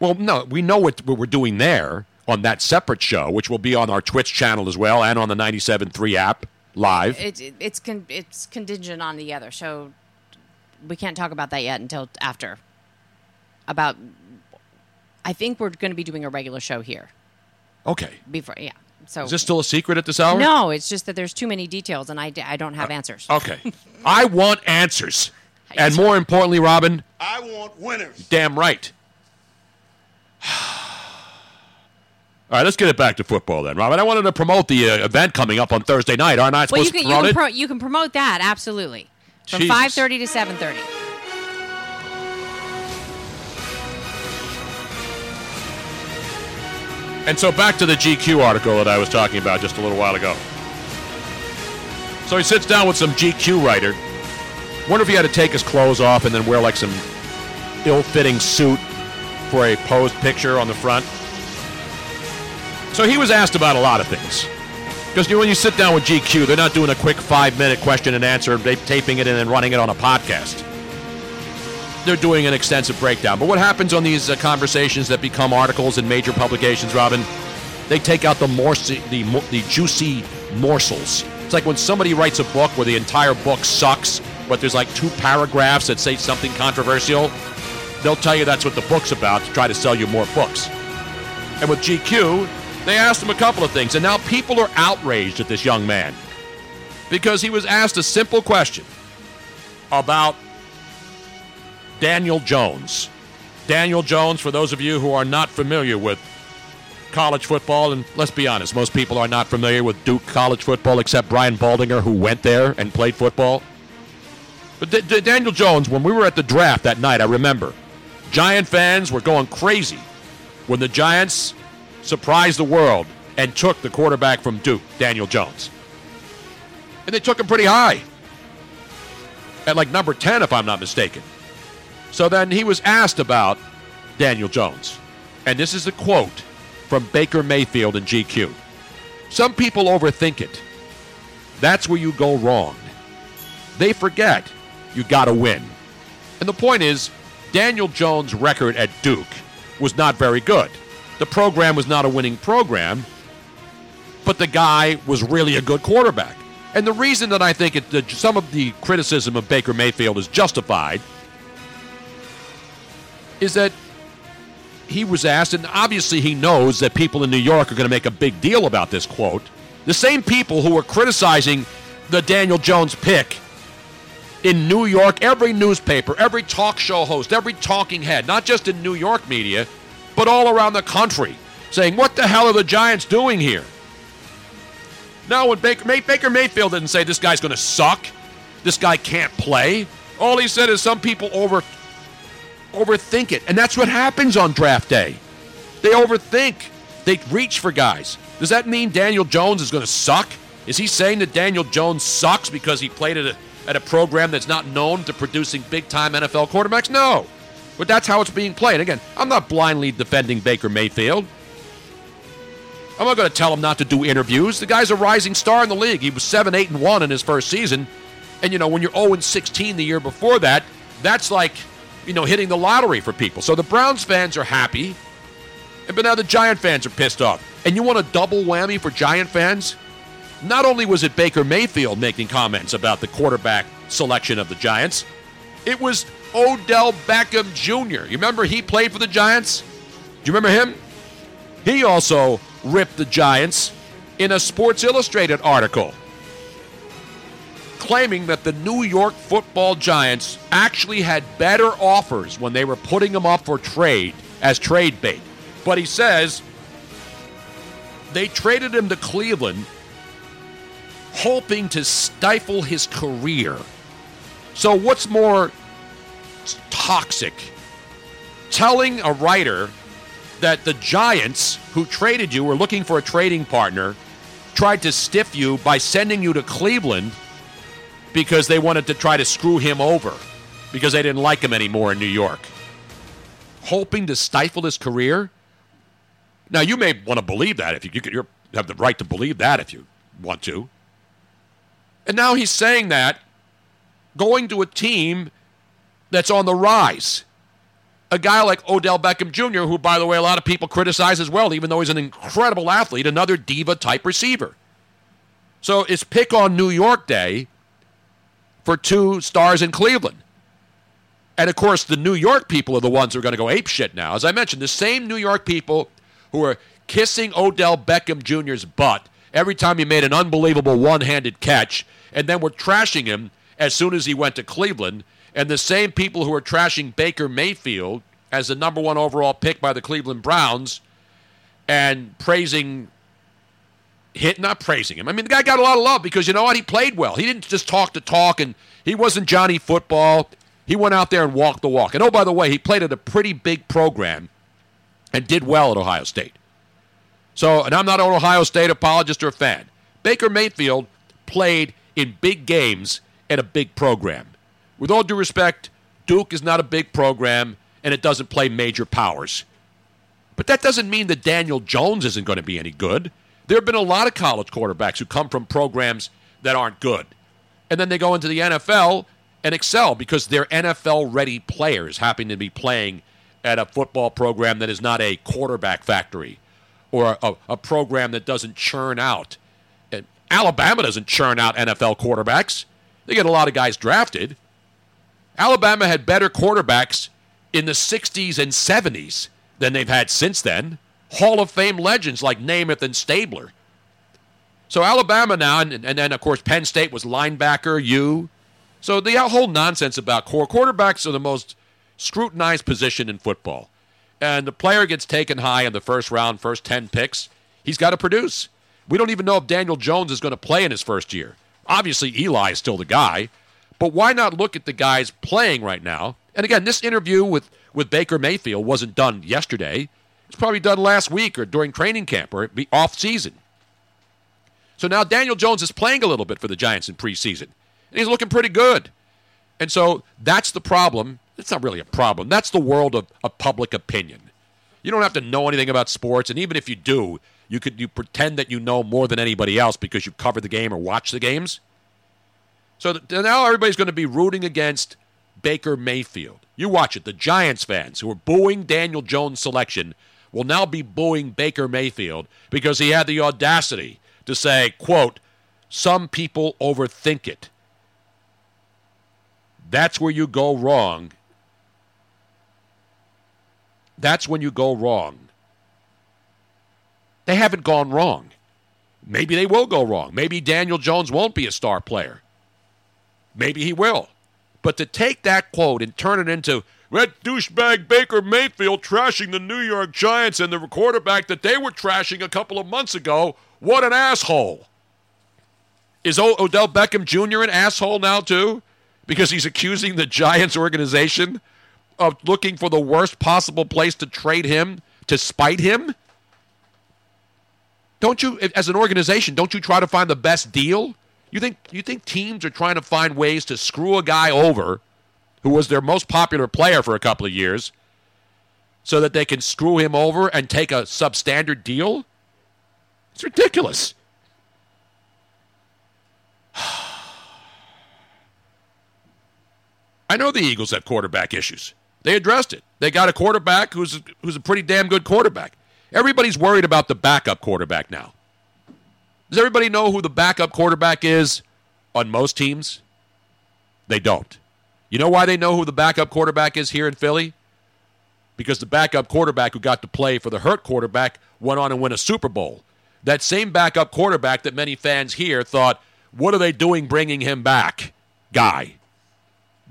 Well, no, we know what, what we're doing there on that separate show, which will be on our Twitch channel as well and on the 97.3 app live. It, it, it's con- it's contingent on the other, so we can't talk about that yet until after. About, I think we're going to be doing a regular show here Okay. before. Yeah. So Is this still a secret at this hour? No, it's just that there's too many details, and I, I don't have answers. Okay. I want answers. And more importantly, Robin, I want winners. damn right. [SIGHS] All right, let's get it back to football then, Robin. I wanted to promote the uh, event coming up on Thursday night. Aren't I well, supposed you can to you promote can, it? pro- you can promote that absolutely from five thirty to seven thirty. And so back to the GQ article that I was talking about just a little while ago. So he sits down with some GQ writer. Wonder if he had to take his clothes off and then wear like some ill-fitting suit for a posed picture on the front. So he was asked about a lot of things. Because when you sit down with GQ, they're not doing a quick five-minute question and answer, taping it and then running it on a podcast. They're doing an extensive breakdown. But what happens on these uh, conversations that become articles in major publications, Robin? They take out the morse, the the juicy morsels. It's like when somebody writes a book where the entire book sucks, but there's like two paragraphs that say something controversial. They'll tell you that's what the book's about to try to sell you more books. And with GQ, they asked him a couple of things, and now people are outraged at this young man because he was asked a simple question about Daniel Jones. Daniel Jones, for those of you who are not familiar with college football, and let's be honest, most people are not familiar with Duke college football except Brian Baldinger, who went there and played football. But D- D- Daniel Jones, when we were at the draft that night, I remember, Giant fans were going crazy when the Giants surprised the world and took the quarterback from Duke, Daniel Jones. And they took him pretty high. At like number 10, if I'm not mistaken. So then he was asked about Daniel Jones. And this is a quote from Baker Mayfield in GQ. Some people overthink it. That's where you go wrong. They forget you got to win. And the point is, Daniel Jones' record at Duke was not very good. The program was not a winning program, but the guy was really a good quarterback. And the reason that I think it, that some of the criticism of Baker Mayfield is justified is that he was asked, and obviously he knows that people in New York are going to make a big deal about this quote. The same people who were criticizing the Daniel Jones pick in New York, every newspaper, every talk show host, every talking head, not just in New York media, but all around the country, saying, What the hell are the Giants doing here? No, when Baker, May, Baker Mayfield didn't say this guy's going to suck, this guy can't play. All he said is some people over overthink it, and that's what happens on draft day. They overthink. They reach for guys. Does that mean Daniel Jones is going to suck? Is he saying that Daniel Jones sucks because he played at a at a program that's not known to producing big time NFL quarterbacks? No. But that's how it's being played. Again, I'm not blindly defending Baker Mayfield. I'm not going to tell him not to do interviews. The guy's a rising star in the league. He was 7 8 and 1 in his first season. And, you know, when you're 0 and 16 the year before that, that's like, you know, hitting the lottery for people. So the Browns fans are happy. But now the Giant fans are pissed off. And you want a double whammy for Giant fans? Not only was it Baker Mayfield making comments about the quarterback selection of the Giants, it was Odell Beckham Jr. You remember he played for the Giants? Do you remember him? He also ripped the Giants in a Sports Illustrated article, claiming that the New York football Giants actually had better offers when they were putting him up for trade as trade bait. But he says they traded him to Cleveland hoping to stifle his career. So, what's more toxic? Telling a writer that the Giants, who traded you, were looking for a trading partner, tried to stiff you by sending you to Cleveland because they wanted to try to screw him over because they didn't like him anymore in New York. Hoping to stifle his career? Now, you may want to believe that if you, you, you have the right to believe that if you want to. And now he's saying that going to a team that's on the rise. A guy like Odell Beckham Jr., who, by the way, a lot of people criticize as well, even though he's an incredible athlete, another diva type receiver. So it's pick on New York Day for two stars in Cleveland. And of course, the New York people are the ones who are going to go ape shit now. As I mentioned, the same New York people who are kissing Odell Beckham Jr.'s butt every time he made an unbelievable one handed catch, and then were trashing him as soon as he went to Cleveland. And the same people who are trashing Baker Mayfield as the number one overall pick by the Cleveland Browns and praising hit not praising him. I mean the guy got a lot of love because you know what? He played well. He didn't just talk to talk and he wasn't Johnny football. He went out there and walked the walk. And oh by the way, he played at a pretty big program and did well at Ohio State. So, and I'm not an Ohio State apologist or a fan. Baker Mayfield played in big games at a big program. With all due respect, Duke is not a big program and it doesn't play major powers. But that doesn't mean that Daniel Jones isn't going to be any good. There have been a lot of college quarterbacks who come from programs that aren't good. And then they go into the NFL and excel because they're NFL ready players, happen to be playing at a football program that is not a quarterback factory or a, a program that doesn't churn out. And Alabama doesn't churn out NFL quarterbacks. They get a lot of guys drafted. Alabama had better quarterbacks in the 60s and 70s than they've had since then. Hall of Fame legends like Namath and Stabler. So Alabama now, and, and then of course Penn State was linebacker, you. So the whole nonsense about core quarterbacks are the most scrutinized position in football. And the player gets taken high in the first round, first 10 picks. He's got to produce. We don't even know if Daniel Jones is going to play in his first year. Obviously, Eli is still the guy. But why not look at the guys playing right now? And again, this interview with, with Baker Mayfield wasn't done yesterday. It's probably done last week or during training camp or be off season. So now Daniel Jones is playing a little bit for the Giants in preseason. And he's looking pretty good. And so that's the problem. It's not really a problem. That's the world of, of public opinion. You don't have to know anything about sports, and even if you do, you could you pretend that you know more than anybody else because you covered the game or watched the games. So th- now everybody's going to be rooting against Baker Mayfield. You watch it. The Giants fans who are booing Daniel Jones' selection will now be booing Baker Mayfield because he had the audacity to say, quote, some people overthink it. That's where you go wrong. That's when you go wrong. They haven't gone wrong. Maybe they will go wrong. Maybe Daniel Jones won't be a star player. Maybe he will. But to take that quote and turn it into that douchebag Baker Mayfield trashing the New York Giants and the quarterback that they were trashing a couple of months ago, what an asshole. Is o- Odell Beckham Jr. an asshole now, too? Because he's accusing the Giants organization of looking for the worst possible place to trade him to spite him? Don't you, as an organization, don't you try to find the best deal? You think you think teams are trying to find ways to screw a guy over who was their most popular player for a couple of years so that they can screw him over and take a substandard deal? It's ridiculous. [SIGHS] I know the Eagles have quarterback issues. They addressed it. They got a quarterback who's who's a pretty damn good quarterback. Everybody's worried about the backup quarterback now. Does everybody know who the backup quarterback is on most teams? They don't. You know why they know who the backup quarterback is here in Philly? Because the backup quarterback who got to play for the hurt quarterback went on and win a Super Bowl. That same backup quarterback that many fans here thought, what are they doing bringing him back? Guy.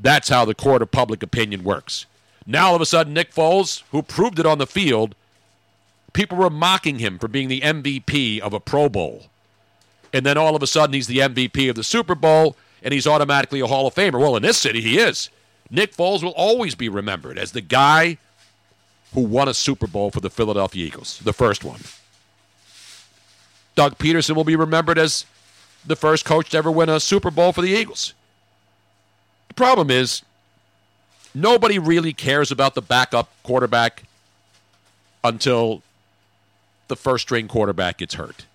That's how the court of public opinion works. Now, all of a sudden, Nick Foles, who proved it on the field, people were mocking him for being the MVP of a Pro Bowl. And then all of a sudden, he's the MVP of the Super Bowl, and he's automatically a Hall of Famer. Well, in this city, he is. Nick Foles will always be remembered as the guy who won a Super Bowl for the Philadelphia Eagles, the first one. Doug Pederson will be remembered as the first coach to ever win a Super Bowl for the Eagles. The problem is, nobody really cares about the backup quarterback until the first string quarterback gets hurt.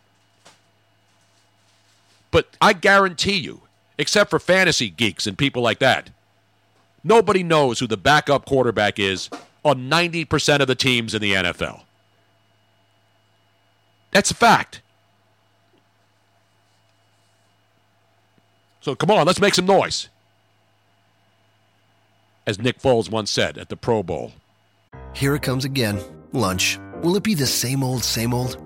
But I guarantee you, except for fantasy geeks and people like that, nobody knows who the backup quarterback is on 90% of the teams in the NFL. That's a fact. So come on, let's make some noise. As Nick Foles once said at the Pro Bowl. Here it comes again. Lunch. Will it be the same old, same old?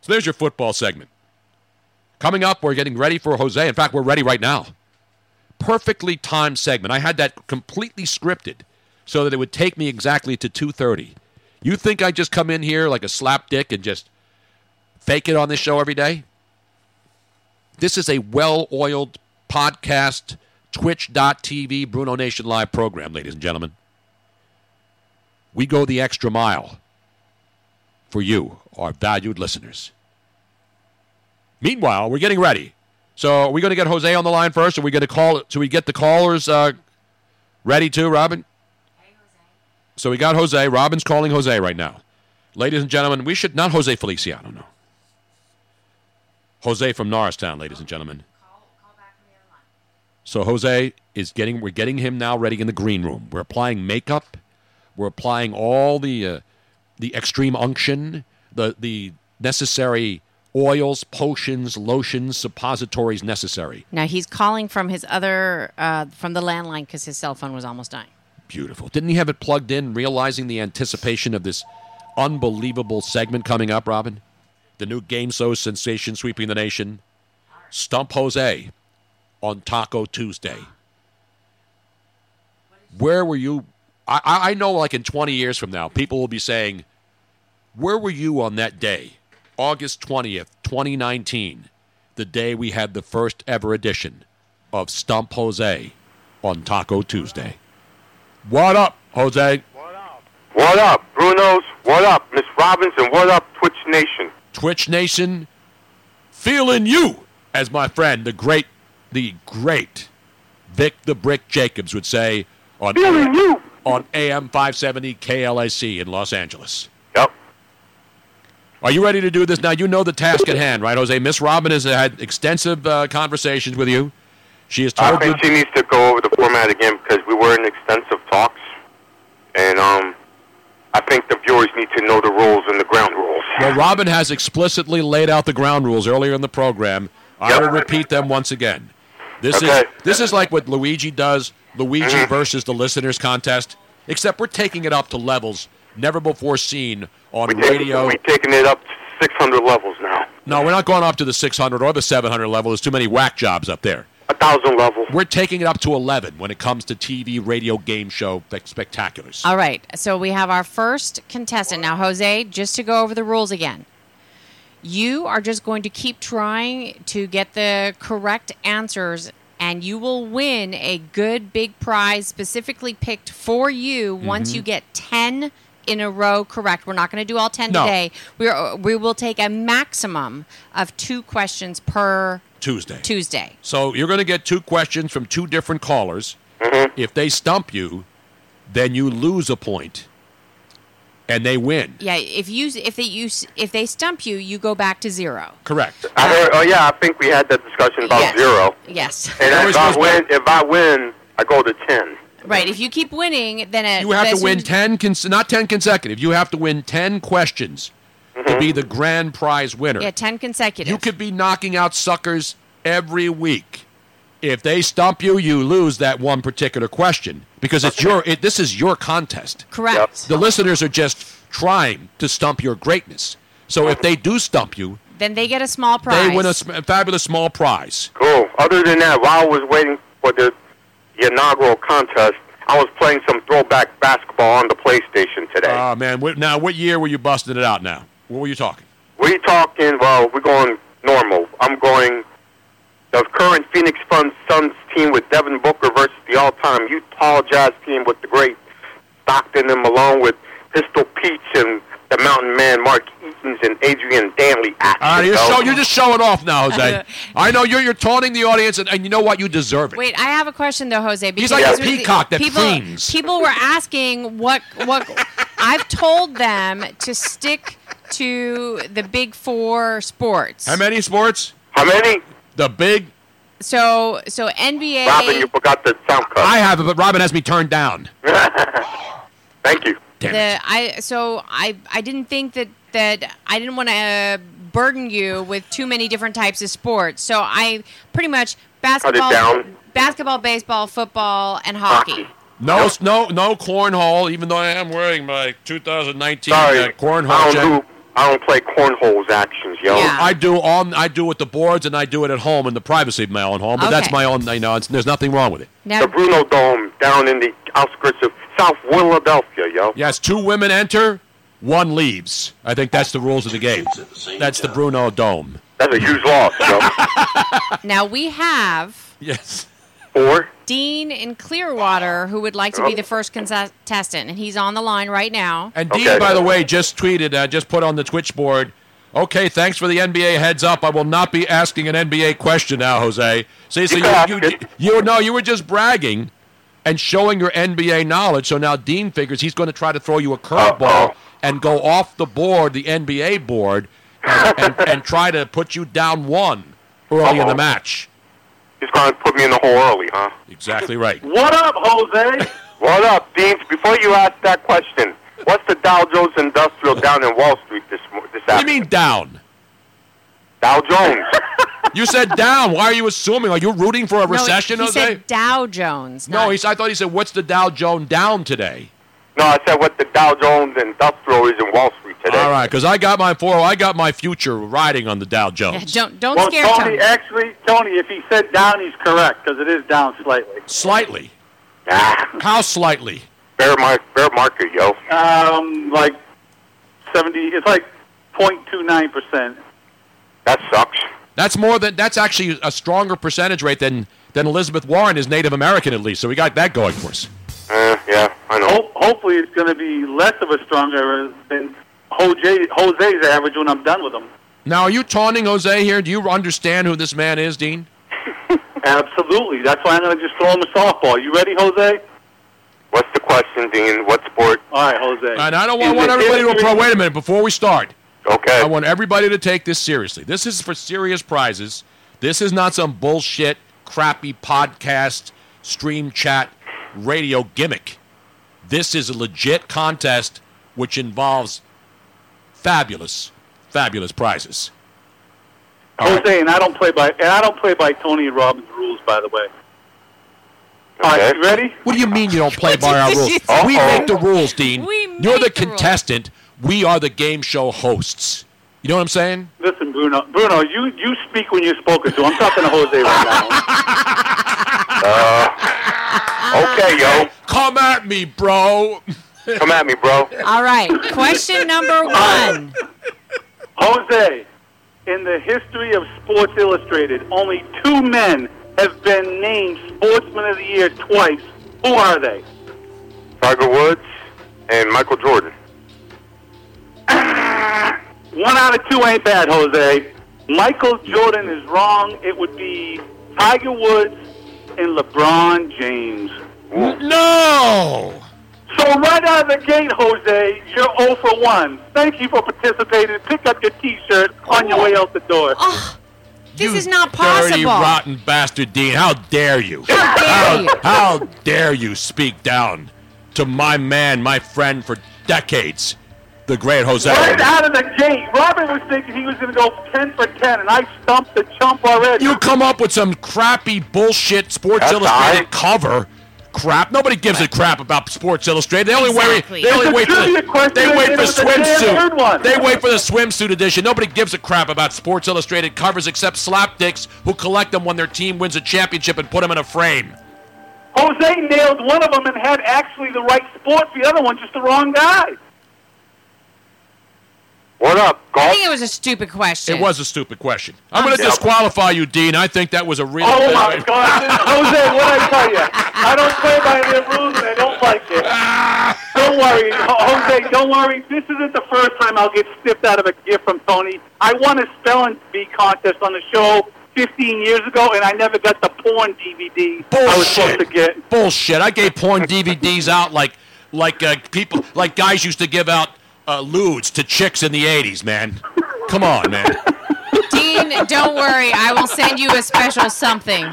So there's your football segment. Coming up, we're getting ready for Jose. In fact, we're ready right now. Perfectly timed segment. I had that completely scripted so that it would take me exactly to 2:30. You think I just come in here like a slapdick and just fake it on this show every day? This is a well-oiled podcast twitch.tv Bruno Nation live program, ladies and gentlemen. We go the extra mile for you, our valued listeners. Meanwhile, we're getting ready. So, are we going to get Jose on the line first? Are we going to call? So we get the callers uh, ready too, Robin? Hey, So we got Jose. Robin's calling Jose right now. Ladies and gentlemen, we should not Jose Feliciano, no. Jose from Norristown, ladies and gentlemen. So Jose is getting we're getting him now ready in the green room. We're applying makeup. We're applying all the uh, the extreme unction, the the necessary oils, potions, lotions, suppositories necessary. Now he's calling from his other uh, from the landline because his cell phone was almost dying. Beautiful. Didn't he have it plugged in, realizing the anticipation of this unbelievable segment coming up, Robin? The new game show sensation sweeping the nation. Stump Jose on Taco Tuesday. Where were you? I, I know, like in 20 years from now, people will be saying, Where were you on that day, August 20th, 2019, the day we had the first ever edition of Stump Jose on Taco Tuesday? What up, Jose? What up? What up, Bruno's? What up, Miss Robinson? What up, Twitch Nation? Twitch Nation, feeling you, as my friend, the great, the great Vic the Brick Jacobs would say on Feeling you. On AM 570 KLAC in Los Angeles. Yep. Are you ready to do this now? You know the task at hand, right, Jose? Miss Robin has had extensive uh, conversations with you. She has I told you. think she needs to go over the format again because we were in extensive talks, and um, I think the viewers need to know the rules and the ground rules. Well, Robin has explicitly laid out the ground rules earlier in the program. I will repeat them once again. This Okay. Mm-hmm. is this is like what Luigi does, Luigi versus the listeners contest, except we're taking it up to levels never before seen on radio. We're taking it up to 600 levels now, No, we're not going up to the 600 or the 700 level. There's too many whack jobs up there. a thousand levels. We're taking it up to 11 when it comes to TV, radio, game show spectaculars. All right. So we have our first contestant. Now, Jose, just to go over the rules again. You are just going to keep trying to get the correct answers, and you will win a good big prize specifically picked for you once Mhm. you get 10 in a row correct. We're not going to do all 10 No. today. We're, we will take a maximum of two questions per Tuesday. Tuesday. So you're going to get two questions from two different callers. Mm-hmm. If they stump you, then you lose a point, and they win. Yeah, if you if they use if they stump you, you go back to zero. Correct. I heard, oh yeah, I think we had that discussion about Yes. zero. Yes. And if I win, if I win, I go to 10. Right. If you keep winning, then it, You have to win 10, cons- not 10 consecutive. You have to win 10 questions to mm-hmm. be the grand prize winner. Yeah, ten consecutive. You could be knocking out suckers every week. If they stump you, you lose that one particular question because it's your. It, this is your contest. Correct. The listeners are just trying to stump your greatness. So if they do stump you, Then they get a small prize. they win a sm- fabulous small prize. Cool. Other than that, while I was waiting for the, the inaugural contest, I was playing some throwback basketball on the PlayStation today. Oh man! What, now, what year were you busting it out? Now, what were you talking? we talking, well, we're going normal. I'm going the current Phoenix Suns Suns team with Devin Booker versus the all-time Utah Jazz team with the great Stockton and Malone with Pistol Pete and the Mountain Man Mark Eatons and Adrian Dantley. Action, All right, you're, show, you're just showing off now, Jose. [LAUGHS] I know you're you're taunting the audience, and, and you know what? You deserve it. Wait, I have a question though, Jose. Because like a peacock that people, cleans. People were asking what what [LAUGHS] I've told them to stick to the big four sports. How many sports? How many? The big. So so NBA. Robin, you forgot the sound card. I have it, but Robin has me turned down. [LAUGHS] Thank you. the I so I I didn't think that that I didn't want to burden you with too many different types of sports. So I pretty much basketball, down. basketball, baseball, football, and hockey. No, no, no cornhole. Even though I am wearing my 2019 Sorry, uh, cornhole. I don't jacket. do. I don't play cornholes actions, yo. I do all. I do with the boards, and I do it at home in the privacy of my own home. But that's my own. You know, it's, there's nothing wrong with it. Now, the Bruno Dome down in the outskirts of South Philadelphia, yo. Yes, two women enter, one leaves. I think that's the rules of the game. That's the Bruno Dome. That's a huge loss, yo. [LAUGHS] Now we have Yes. Four. Dean in Clearwater who would like to be the first contestant, and he's on the line right now. And Dean, by the way, just tweeted, uh, just put on the Twitch board. Okay, thanks for the NBA heads up. I will not be asking an NBA question now, Jose. See, so You you, can you, you, you, no, you were just bragging and showing your NBA knowledge. So now Dean figures he's going to try to throw you a curveball and go off the board, the NBA board, and, and, and try to put you down one early in the match. He's going to put me in the hole early, huh? Exactly right. What up, Jose? [LAUGHS] what up, Deans? Before you ask that question, what's the Dow Jones Industrial down in Wall Street this mo- this afternoon What do you mean down? Dow Jones. [LAUGHS] You said down. Why are you assuming? Are you rooting for a No, recession, he Jose? said Dow Jones. no, he's, I thought he said, "What's the Dow Jones down today?" No, I said what the Dow Jones Industrial is in Wall Street today. All right, because I got my four. I got my future riding on the Dow Jones. don't don't well, scare Tony, Tony. actually, Tony, if he said down, he's correct because it is down slightly. Slightly. How slightly? Bear, mar- bear market, yo. Um, like seventy. It's like 0.29 percent. That sucks. That's more than. That's actually a stronger percentage rate than than Elizabeth Warren is Native American at least. So we got that going for us. Uh, yeah, I know. Ho- hopefully, it's going to be less of a stronger than Jose, Jose's average when I'm done with him. Now, are you taunting Jose here? Do you understand who this man is, Dean? [LAUGHS] Absolutely. That's why I'm going to just throw him a softball. You ready, Jose? What's the question, Dean? What sport? All right, Jose. And I don't want, want everybody to history- pro. Wait a minute before we start. Okay. I want everybody to take this seriously. This is for serious prizes. This is not some bullshit, crappy podcast, stream chat, radio gimmick. This is a legit contest which involves fabulous, fabulous prizes. Jose, and I don't play by and I don't play by Tony and Robin's rules, by the way. All right, you ready? What do you mean you don't play by our rules? [LAUGHS] Uh-oh. We make the rules, Dean. We You're the make the rules. contestant. We are the game show hosts. You know what I'm saying? Listen, Bruno. Bruno, you you speak when you're spoken to. I'm talking to Jose right [LAUGHS] Uh, okay, yo. Come at me, bro. Come at me, bro. All right. Question number one. now. Jose, in the history of Sports Illustrated, only two men have been named Sportsman of the Year twice. Who are they? Tiger Woods and Michael Jordan. [COUGHS] One out of two ain't bad, Jose. Michael Jordan is wrong. It would be Tiger Woods and LeBron James. No! So right out of the gate, Jose, you're 0 for 1. Thank you for participating. Pick up your T-shirt on your way out the door. Ah, this is not Dirty, possible. rotten bastard, Dean. How dare you? How dare how, you? how dare you speak down to my man, my friend for decades, the great Jose? Right out of the gate, Robin was thinking he was going to go 10 for 10, and I stumped the chump already. You come up with some crappy bullshit Sports That's Illustrated cover. Crap. Nobody gives a crap about Sports Illustrated. They only Exactly. wait. They only It's a wait for the, question, they wait for was a damn good one. swimsuit. They wait for the swimsuit edition. Nobody gives a crap about Sports Illustrated covers except slapdicks who collect them when their team wins a championship and put them in a frame. Jose nailed one of them and had actually the right sports, the other one just the wrong guy. What up, I think it was a stupid question. It was a stupid question. I'm going to Yeah. disqualify you, Dean. I think that was a real. Oh bad- my God, [LAUGHS] Jose! What I tell you? I don't play by their rules, and I don't like it. Don't worry, Jose. Don't worry. This isn't the first time I'll get snipped out of a gift from Tony. I won a spelling bee contest on the show 15 years ago, and I never got the porn DVD I was supposed to get. Bullshit. I gave porn DVDs out like like uh, people like guys used to give out uh, lewds to chicks in the 80s, man. Come on, man. Dean, don't worry. I will send you a special something.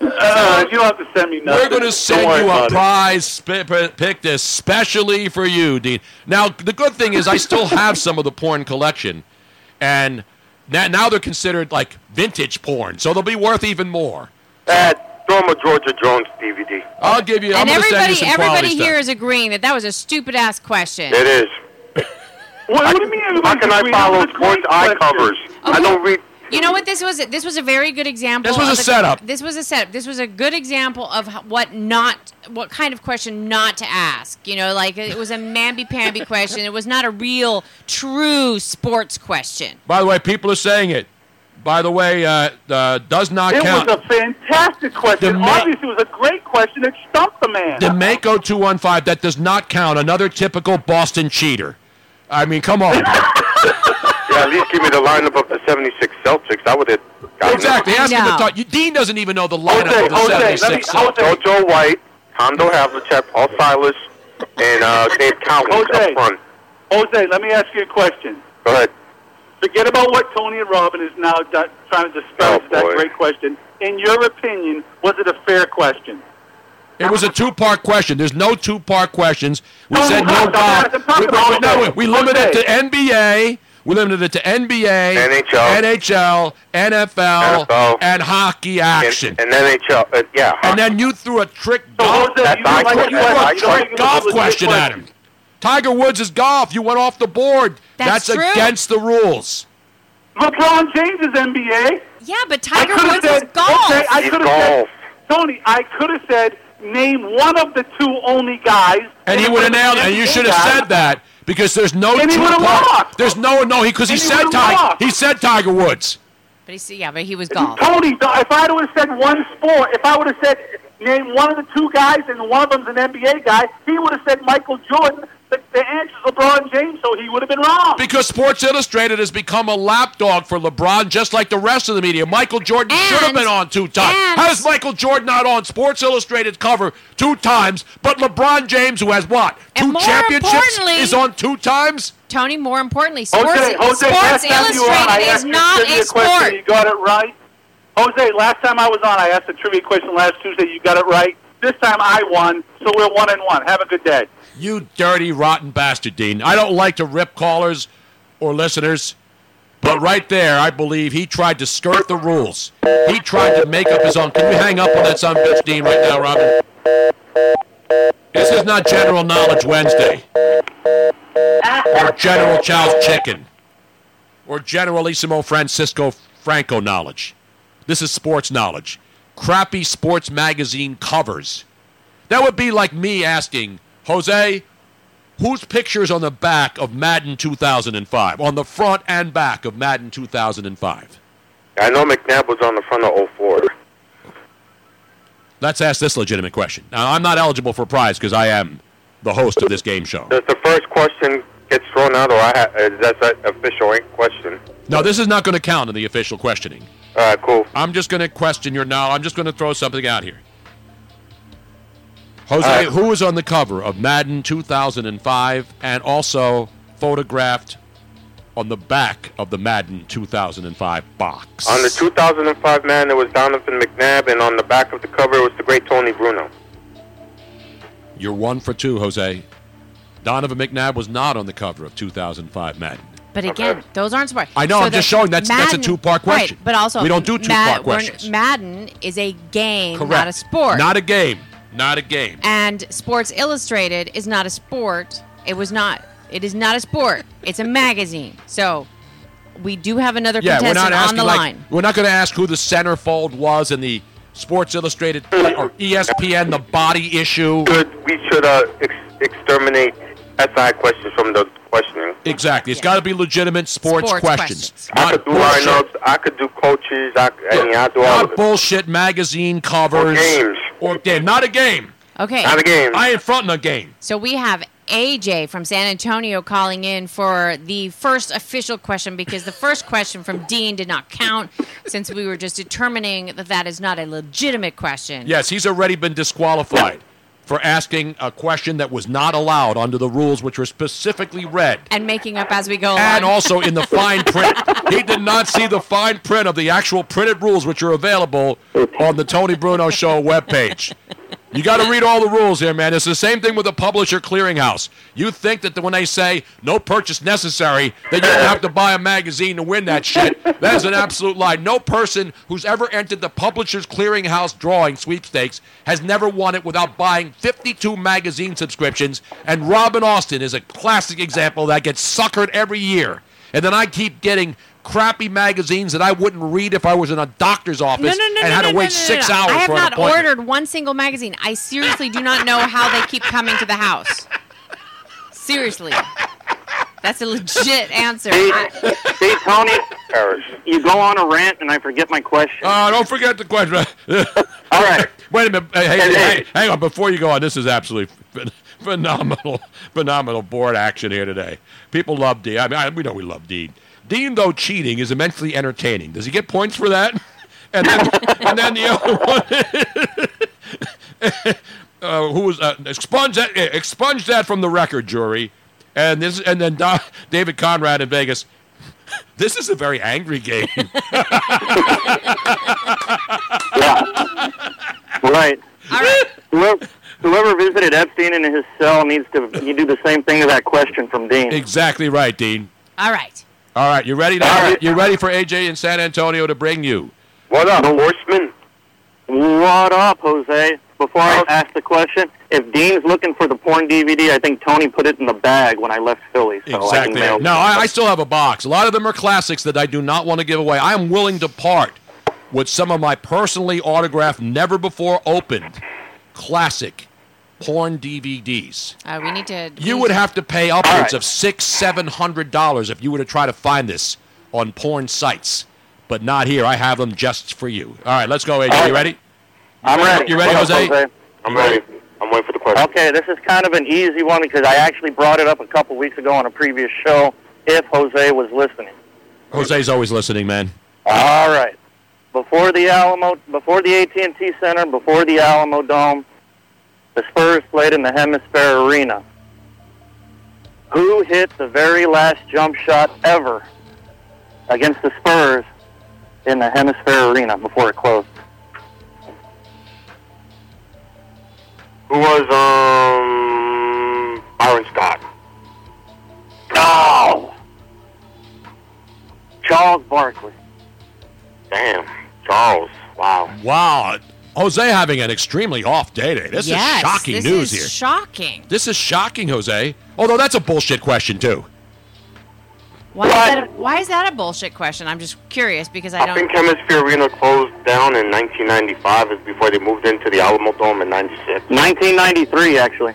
Uh, you don't have to send me nothing. We're going to send you a prize sp- p- picked especially for you, Dean. Now, the good thing is I still have some of the porn collection, and now, now they're considered like vintage porn, so they'll be worth even more. Uh, throw him a Georgia Jones DVD. I'll give you. I'm And send you everybody, some everybody quality here stuff. is agreeing that that was a stupid ass question. It is. What, what do you mean? How can I follow agreeing? That was a sports eye question. covers? I don't read. You know what? This was this was a very good example. This was of a the- setup. This was a setup. This was a good example of what not, what kind of question not to ask. You know, like it was a mamby-pamby [LAUGHS] question. It was not a real, true sports question. By the way, people are saying it. By the way, uh, uh, does not It count. It was a fantastic question. The ma- Obviously, it was a great question. It stumped the man. The Mako 215, that does not count. Another typical Boston cheater. I mean, come on. [LAUGHS] Yeah, at least give me the lineup of the 76 Celtics. I would have gotten exactly. Ask him to talk. You, Dean doesn't even know the lineup Jose, of the Jose, let me- 76 Jose. Celtics. Jojo White, Hondo Havlicek, Paul Silas, and uh, Dave Cowens up Jose. front. Jose, let me ask you a question. Go ahead. Forget about what Tony and Robin is now do- trying to disparage Oh, that boy. great question. In your opinion, was it a fair question? It was a two-part question. There's no two-part questions. We No, said no, no no, golf. We, we- no, Jose. we limited it to NBA. We limited it to NBA, NHL. NHL, NFL, NFL. and hockey action. And, and NHL. Uh, yeah. And then you threw a trick golf, Jose, you like question. the That's question. eye You don't question. think it was a golf question at him. Tiger Woods is golf. You went off the board. That's true. against the rules. LeBron James is NBA. Yeah, but Tiger Woods said is golf. Okay, I could have said. Tony. I could have said name one of the two only guys. And he would have would've nailed it. And you should have said that because there's no And he would've lost. There's no no he because he And he said Tiger. lost. He said Tiger Woods. But he said, yeah, but he was gone. Tony, if I would have said one sport, if I would have said name one of the two guys and one of them's an NBA guy, he would have said Michael Jordan. The, the is LeBron James, so he would have been wrong. Because Sports Illustrated has become a lapdog for LeBron, just like the rest of the media. Michael Jordan should have been on two times. and- How is Michael Jordan not on Sports Illustrated's cover two times? But LeBron James, who has what? And Two more championships, is on two times? Tony, more importantly, sports, Jose, Jose, sports last time you were on, I Illustrated is asked you not trivia a question, sport. You got it right. Jose, last time I was on, I asked a trivia question last Tuesday. You got it right. This time I won, so we're one and one. Have a good day. You dirty, rotten bastard, Dean. I don't like to rip callers or listeners, but right there, I believe he tried to skirt the rules. He tried to make up his own. Can you hang up on that son of a bitch, Dean, right now, Robin? This is not General Knowledge Wednesday. Or General Chow's Chicken. Or Generalissimo Francisco Franco knowledge. This is sports knowledge. Crappy sports magazine covers. That would be like me asking, Jose, whose picture's on the back of Madden 2005? On the front and back of Madden 2005? I know McNabb was on the front of 04. Let's ask this legitimate question. Now, I'm not eligible for a prize because I am the host of this game show. Does the first question get thrown out, or I ha- is that an official question? No, this is not going to count in the official questioning. All right, cool. I'm just going to question your knowledge. I'm just going to throw something out here. Jose, right. who was on the cover of Madden 2005 and also photographed on the back of the Madden 2005 box? On the 2005 man, it was Donovan McNabb, and on the back of the cover, it was the great Tony Bruno. You're one for two, Jose. Donovan McNabb was not on the cover of 2005 Madden. But again, those aren't sports. I know, I'm just showing that's- that's a two-part question. Right, but also We don't do two-part Mad- questions. Madden is a game, Correct. not a sport. Not a game. Not a game. and Sports Illustrated is not a sport. It was not. It is not a sport. It's a magazine. So we do have another Yeah, we're contestant not on the like line. we're not going to ask who the centerfold was in the Sports Illustrated or ESPN the body issue. We should uh, ex- exterminate SI questions from the questioning. Exactly. It's got to be legitimate sports, Sports questions. I could do bullshit, lineups. I could do coaches. I, I mean, I do all not it. bullshit magazine covers. Or games. Or game. Not a game. Okay. Not a game. I ain't fronting a game. So we have AJ from San Antonio calling in for the first official question because the first question from Dean did not count since we were just determining that that is not a legitimate question. Yes, he's already been disqualified for asking a question that was not allowed under the rules, which were specifically read. And making up as we go along and along. also in the fine print. [LAUGHS] He did not see the fine print of the actual printed rules, which are available on the Tony Bruno Show webpage. [LAUGHS] You got to read all the rules here, man. It's the same thing with the publisher clearinghouse. You think that when they say no purchase necessary, that you don't have to buy a magazine to win that shit. That is an absolute lie. No person who's ever entered the publisher's clearinghouse drawing sweepstakes has never won it without buying 52 magazine subscriptions. And Robin Austin is a classic example that gets suckered every year. And then I keep getting crappy magazines that I wouldn't read if I was in a doctor's office No, no, no, and no, had no, to wait no, no, six no. hours I have for not appointment. ordered one single magazine. I seriously do not know how they keep coming to the house. Seriously. That's a legit answer. See, I- see, Tony, you go on a rant and I forget my question. Oh, don't forget the question. [LAUGHS] All right. Wait a minute. Hey, hey, Hey, hey, hang on. Before you go on, this is absolutely phenomenal, [LAUGHS] phenomenal board action here today. People love Dean. I mean, I, we know we love Dean. Dean, though cheating, is immensely entertaining. Does he get points for that? [LAUGHS] And then, and then the other one, [LAUGHS] uh, who was uh, expunge that? eh, Expunge that from the record, jury. And this, and then Do- David Conrad in Vegas. [LAUGHS] This is a very angry game. yeah. Right. Whoever, whoever visited Epstein in his cell needs to you do the same thing to that question from Dean. Exactly right, Dean. All right. All right, you ready now? You ready for AJ in San Antonio to bring you? What up, horseman? What up, Jose? Before I ask the question, if Dean's looking for the porn DVD, I think Tony put it in the bag when I left Philly. So Exactly. mail No, I, I still have a box. A lot of them are classics that I do not want to give away. I am willing to part with some of my personally autographed, never before opened, classic porn DVDs. Uh, we need to. You would have to pay upwards of six, seven hundred dollars if you were to try to find this on porn sites, but not here. I have them just for you. All right, let's go, AJ. You ready? I'm ready. You ready, What up, Jose? I'm ready. I'm waiting for the question. Okay, this is kind of an easy one because I actually brought it up a couple weeks ago on a previous show. If Jose was listening. Jose's always listening, man. All right. Before the Alamo, before the AT&T Center, before the Alamo Dome, the Spurs played in the HemisFair Arena. Who hit the very last jump shot ever against the Spurs in the HemisFair Arena before it closed? Who was um Byron Scott? No! Charles Barkley. Damn, Charles. Wow. Wow. Jose having an extremely off day today. This yes, is shocking this news is here. Shocking. this is shocking, Jose. Although that's a bullshit question too. Why is, that a, why is that a bullshit question? I'm just curious because I I don't. think HemisFair Arena closed down in 1995 is before they moved into the Alamo Dome in 96. 1993, actually.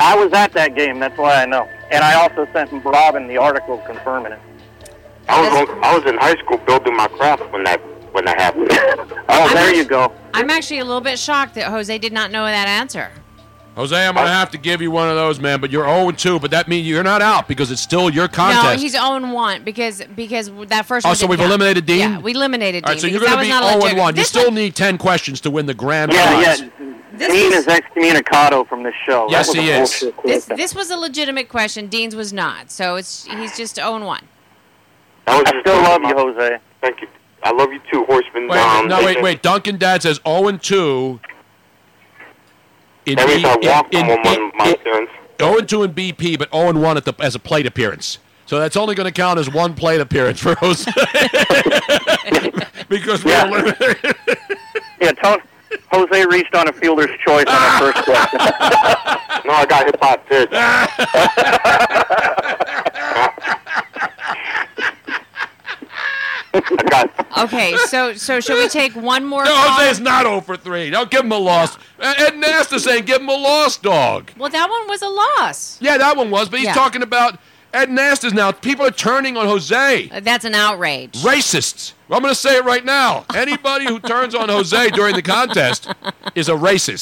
I was at that game, that's why I know. And I also sent Robin the article confirming it. I was on, I was in high school building my craft when that when that happened. [LAUGHS] oh, there you go. I'm actually a little bit shocked that Jose did not know that answer. Jose, I'm gonna uh, have to give you one of those, man. But you're 0 2, but that means you're not out because it's still your contest. No, he's 0 1 because because that first Oh, one. so we've count. eliminated Dean? Yeah, we eliminated Dean. All right, so you're going to that be was not 0 legit. 1. You This still need 10 questions to win the grand Yeah, prize. yeah. Dean is excommunicado from this show. Yes, he is. This this was a legitimate question. Dean's was not. So it's he's just 0 1. I still love you, Jose. Thank you. I love you too, Horseman. Wait, um, no, wait, wait. Duncan Dad says 0 and 2. In That means B- I in- walked in- on one in- my in- appearance. 0 2 in BP, but 0 and 1 at the, as a plate appearance. So that's only going to count as one plate appearance for Jose. [LAUGHS] because we're eliminated. Yeah, Tony, Jose reached on a fielder's choice on the first question. [LAUGHS] no, I got hit by a pitch. I got Okay, so so should we take one more? No, call? Jose is not 0 for 3. Don't give him a loss. Ed Nasta saying give him a loss, dog. Well, that one was a loss. Yeah, that one was, but he's Yeah. talking about Ed Nasta's now. People are turning on Jose. Uh, That's an outrage. Racists. I'm going to say it right now. Anybody who turns on Jose during the contest is a racist.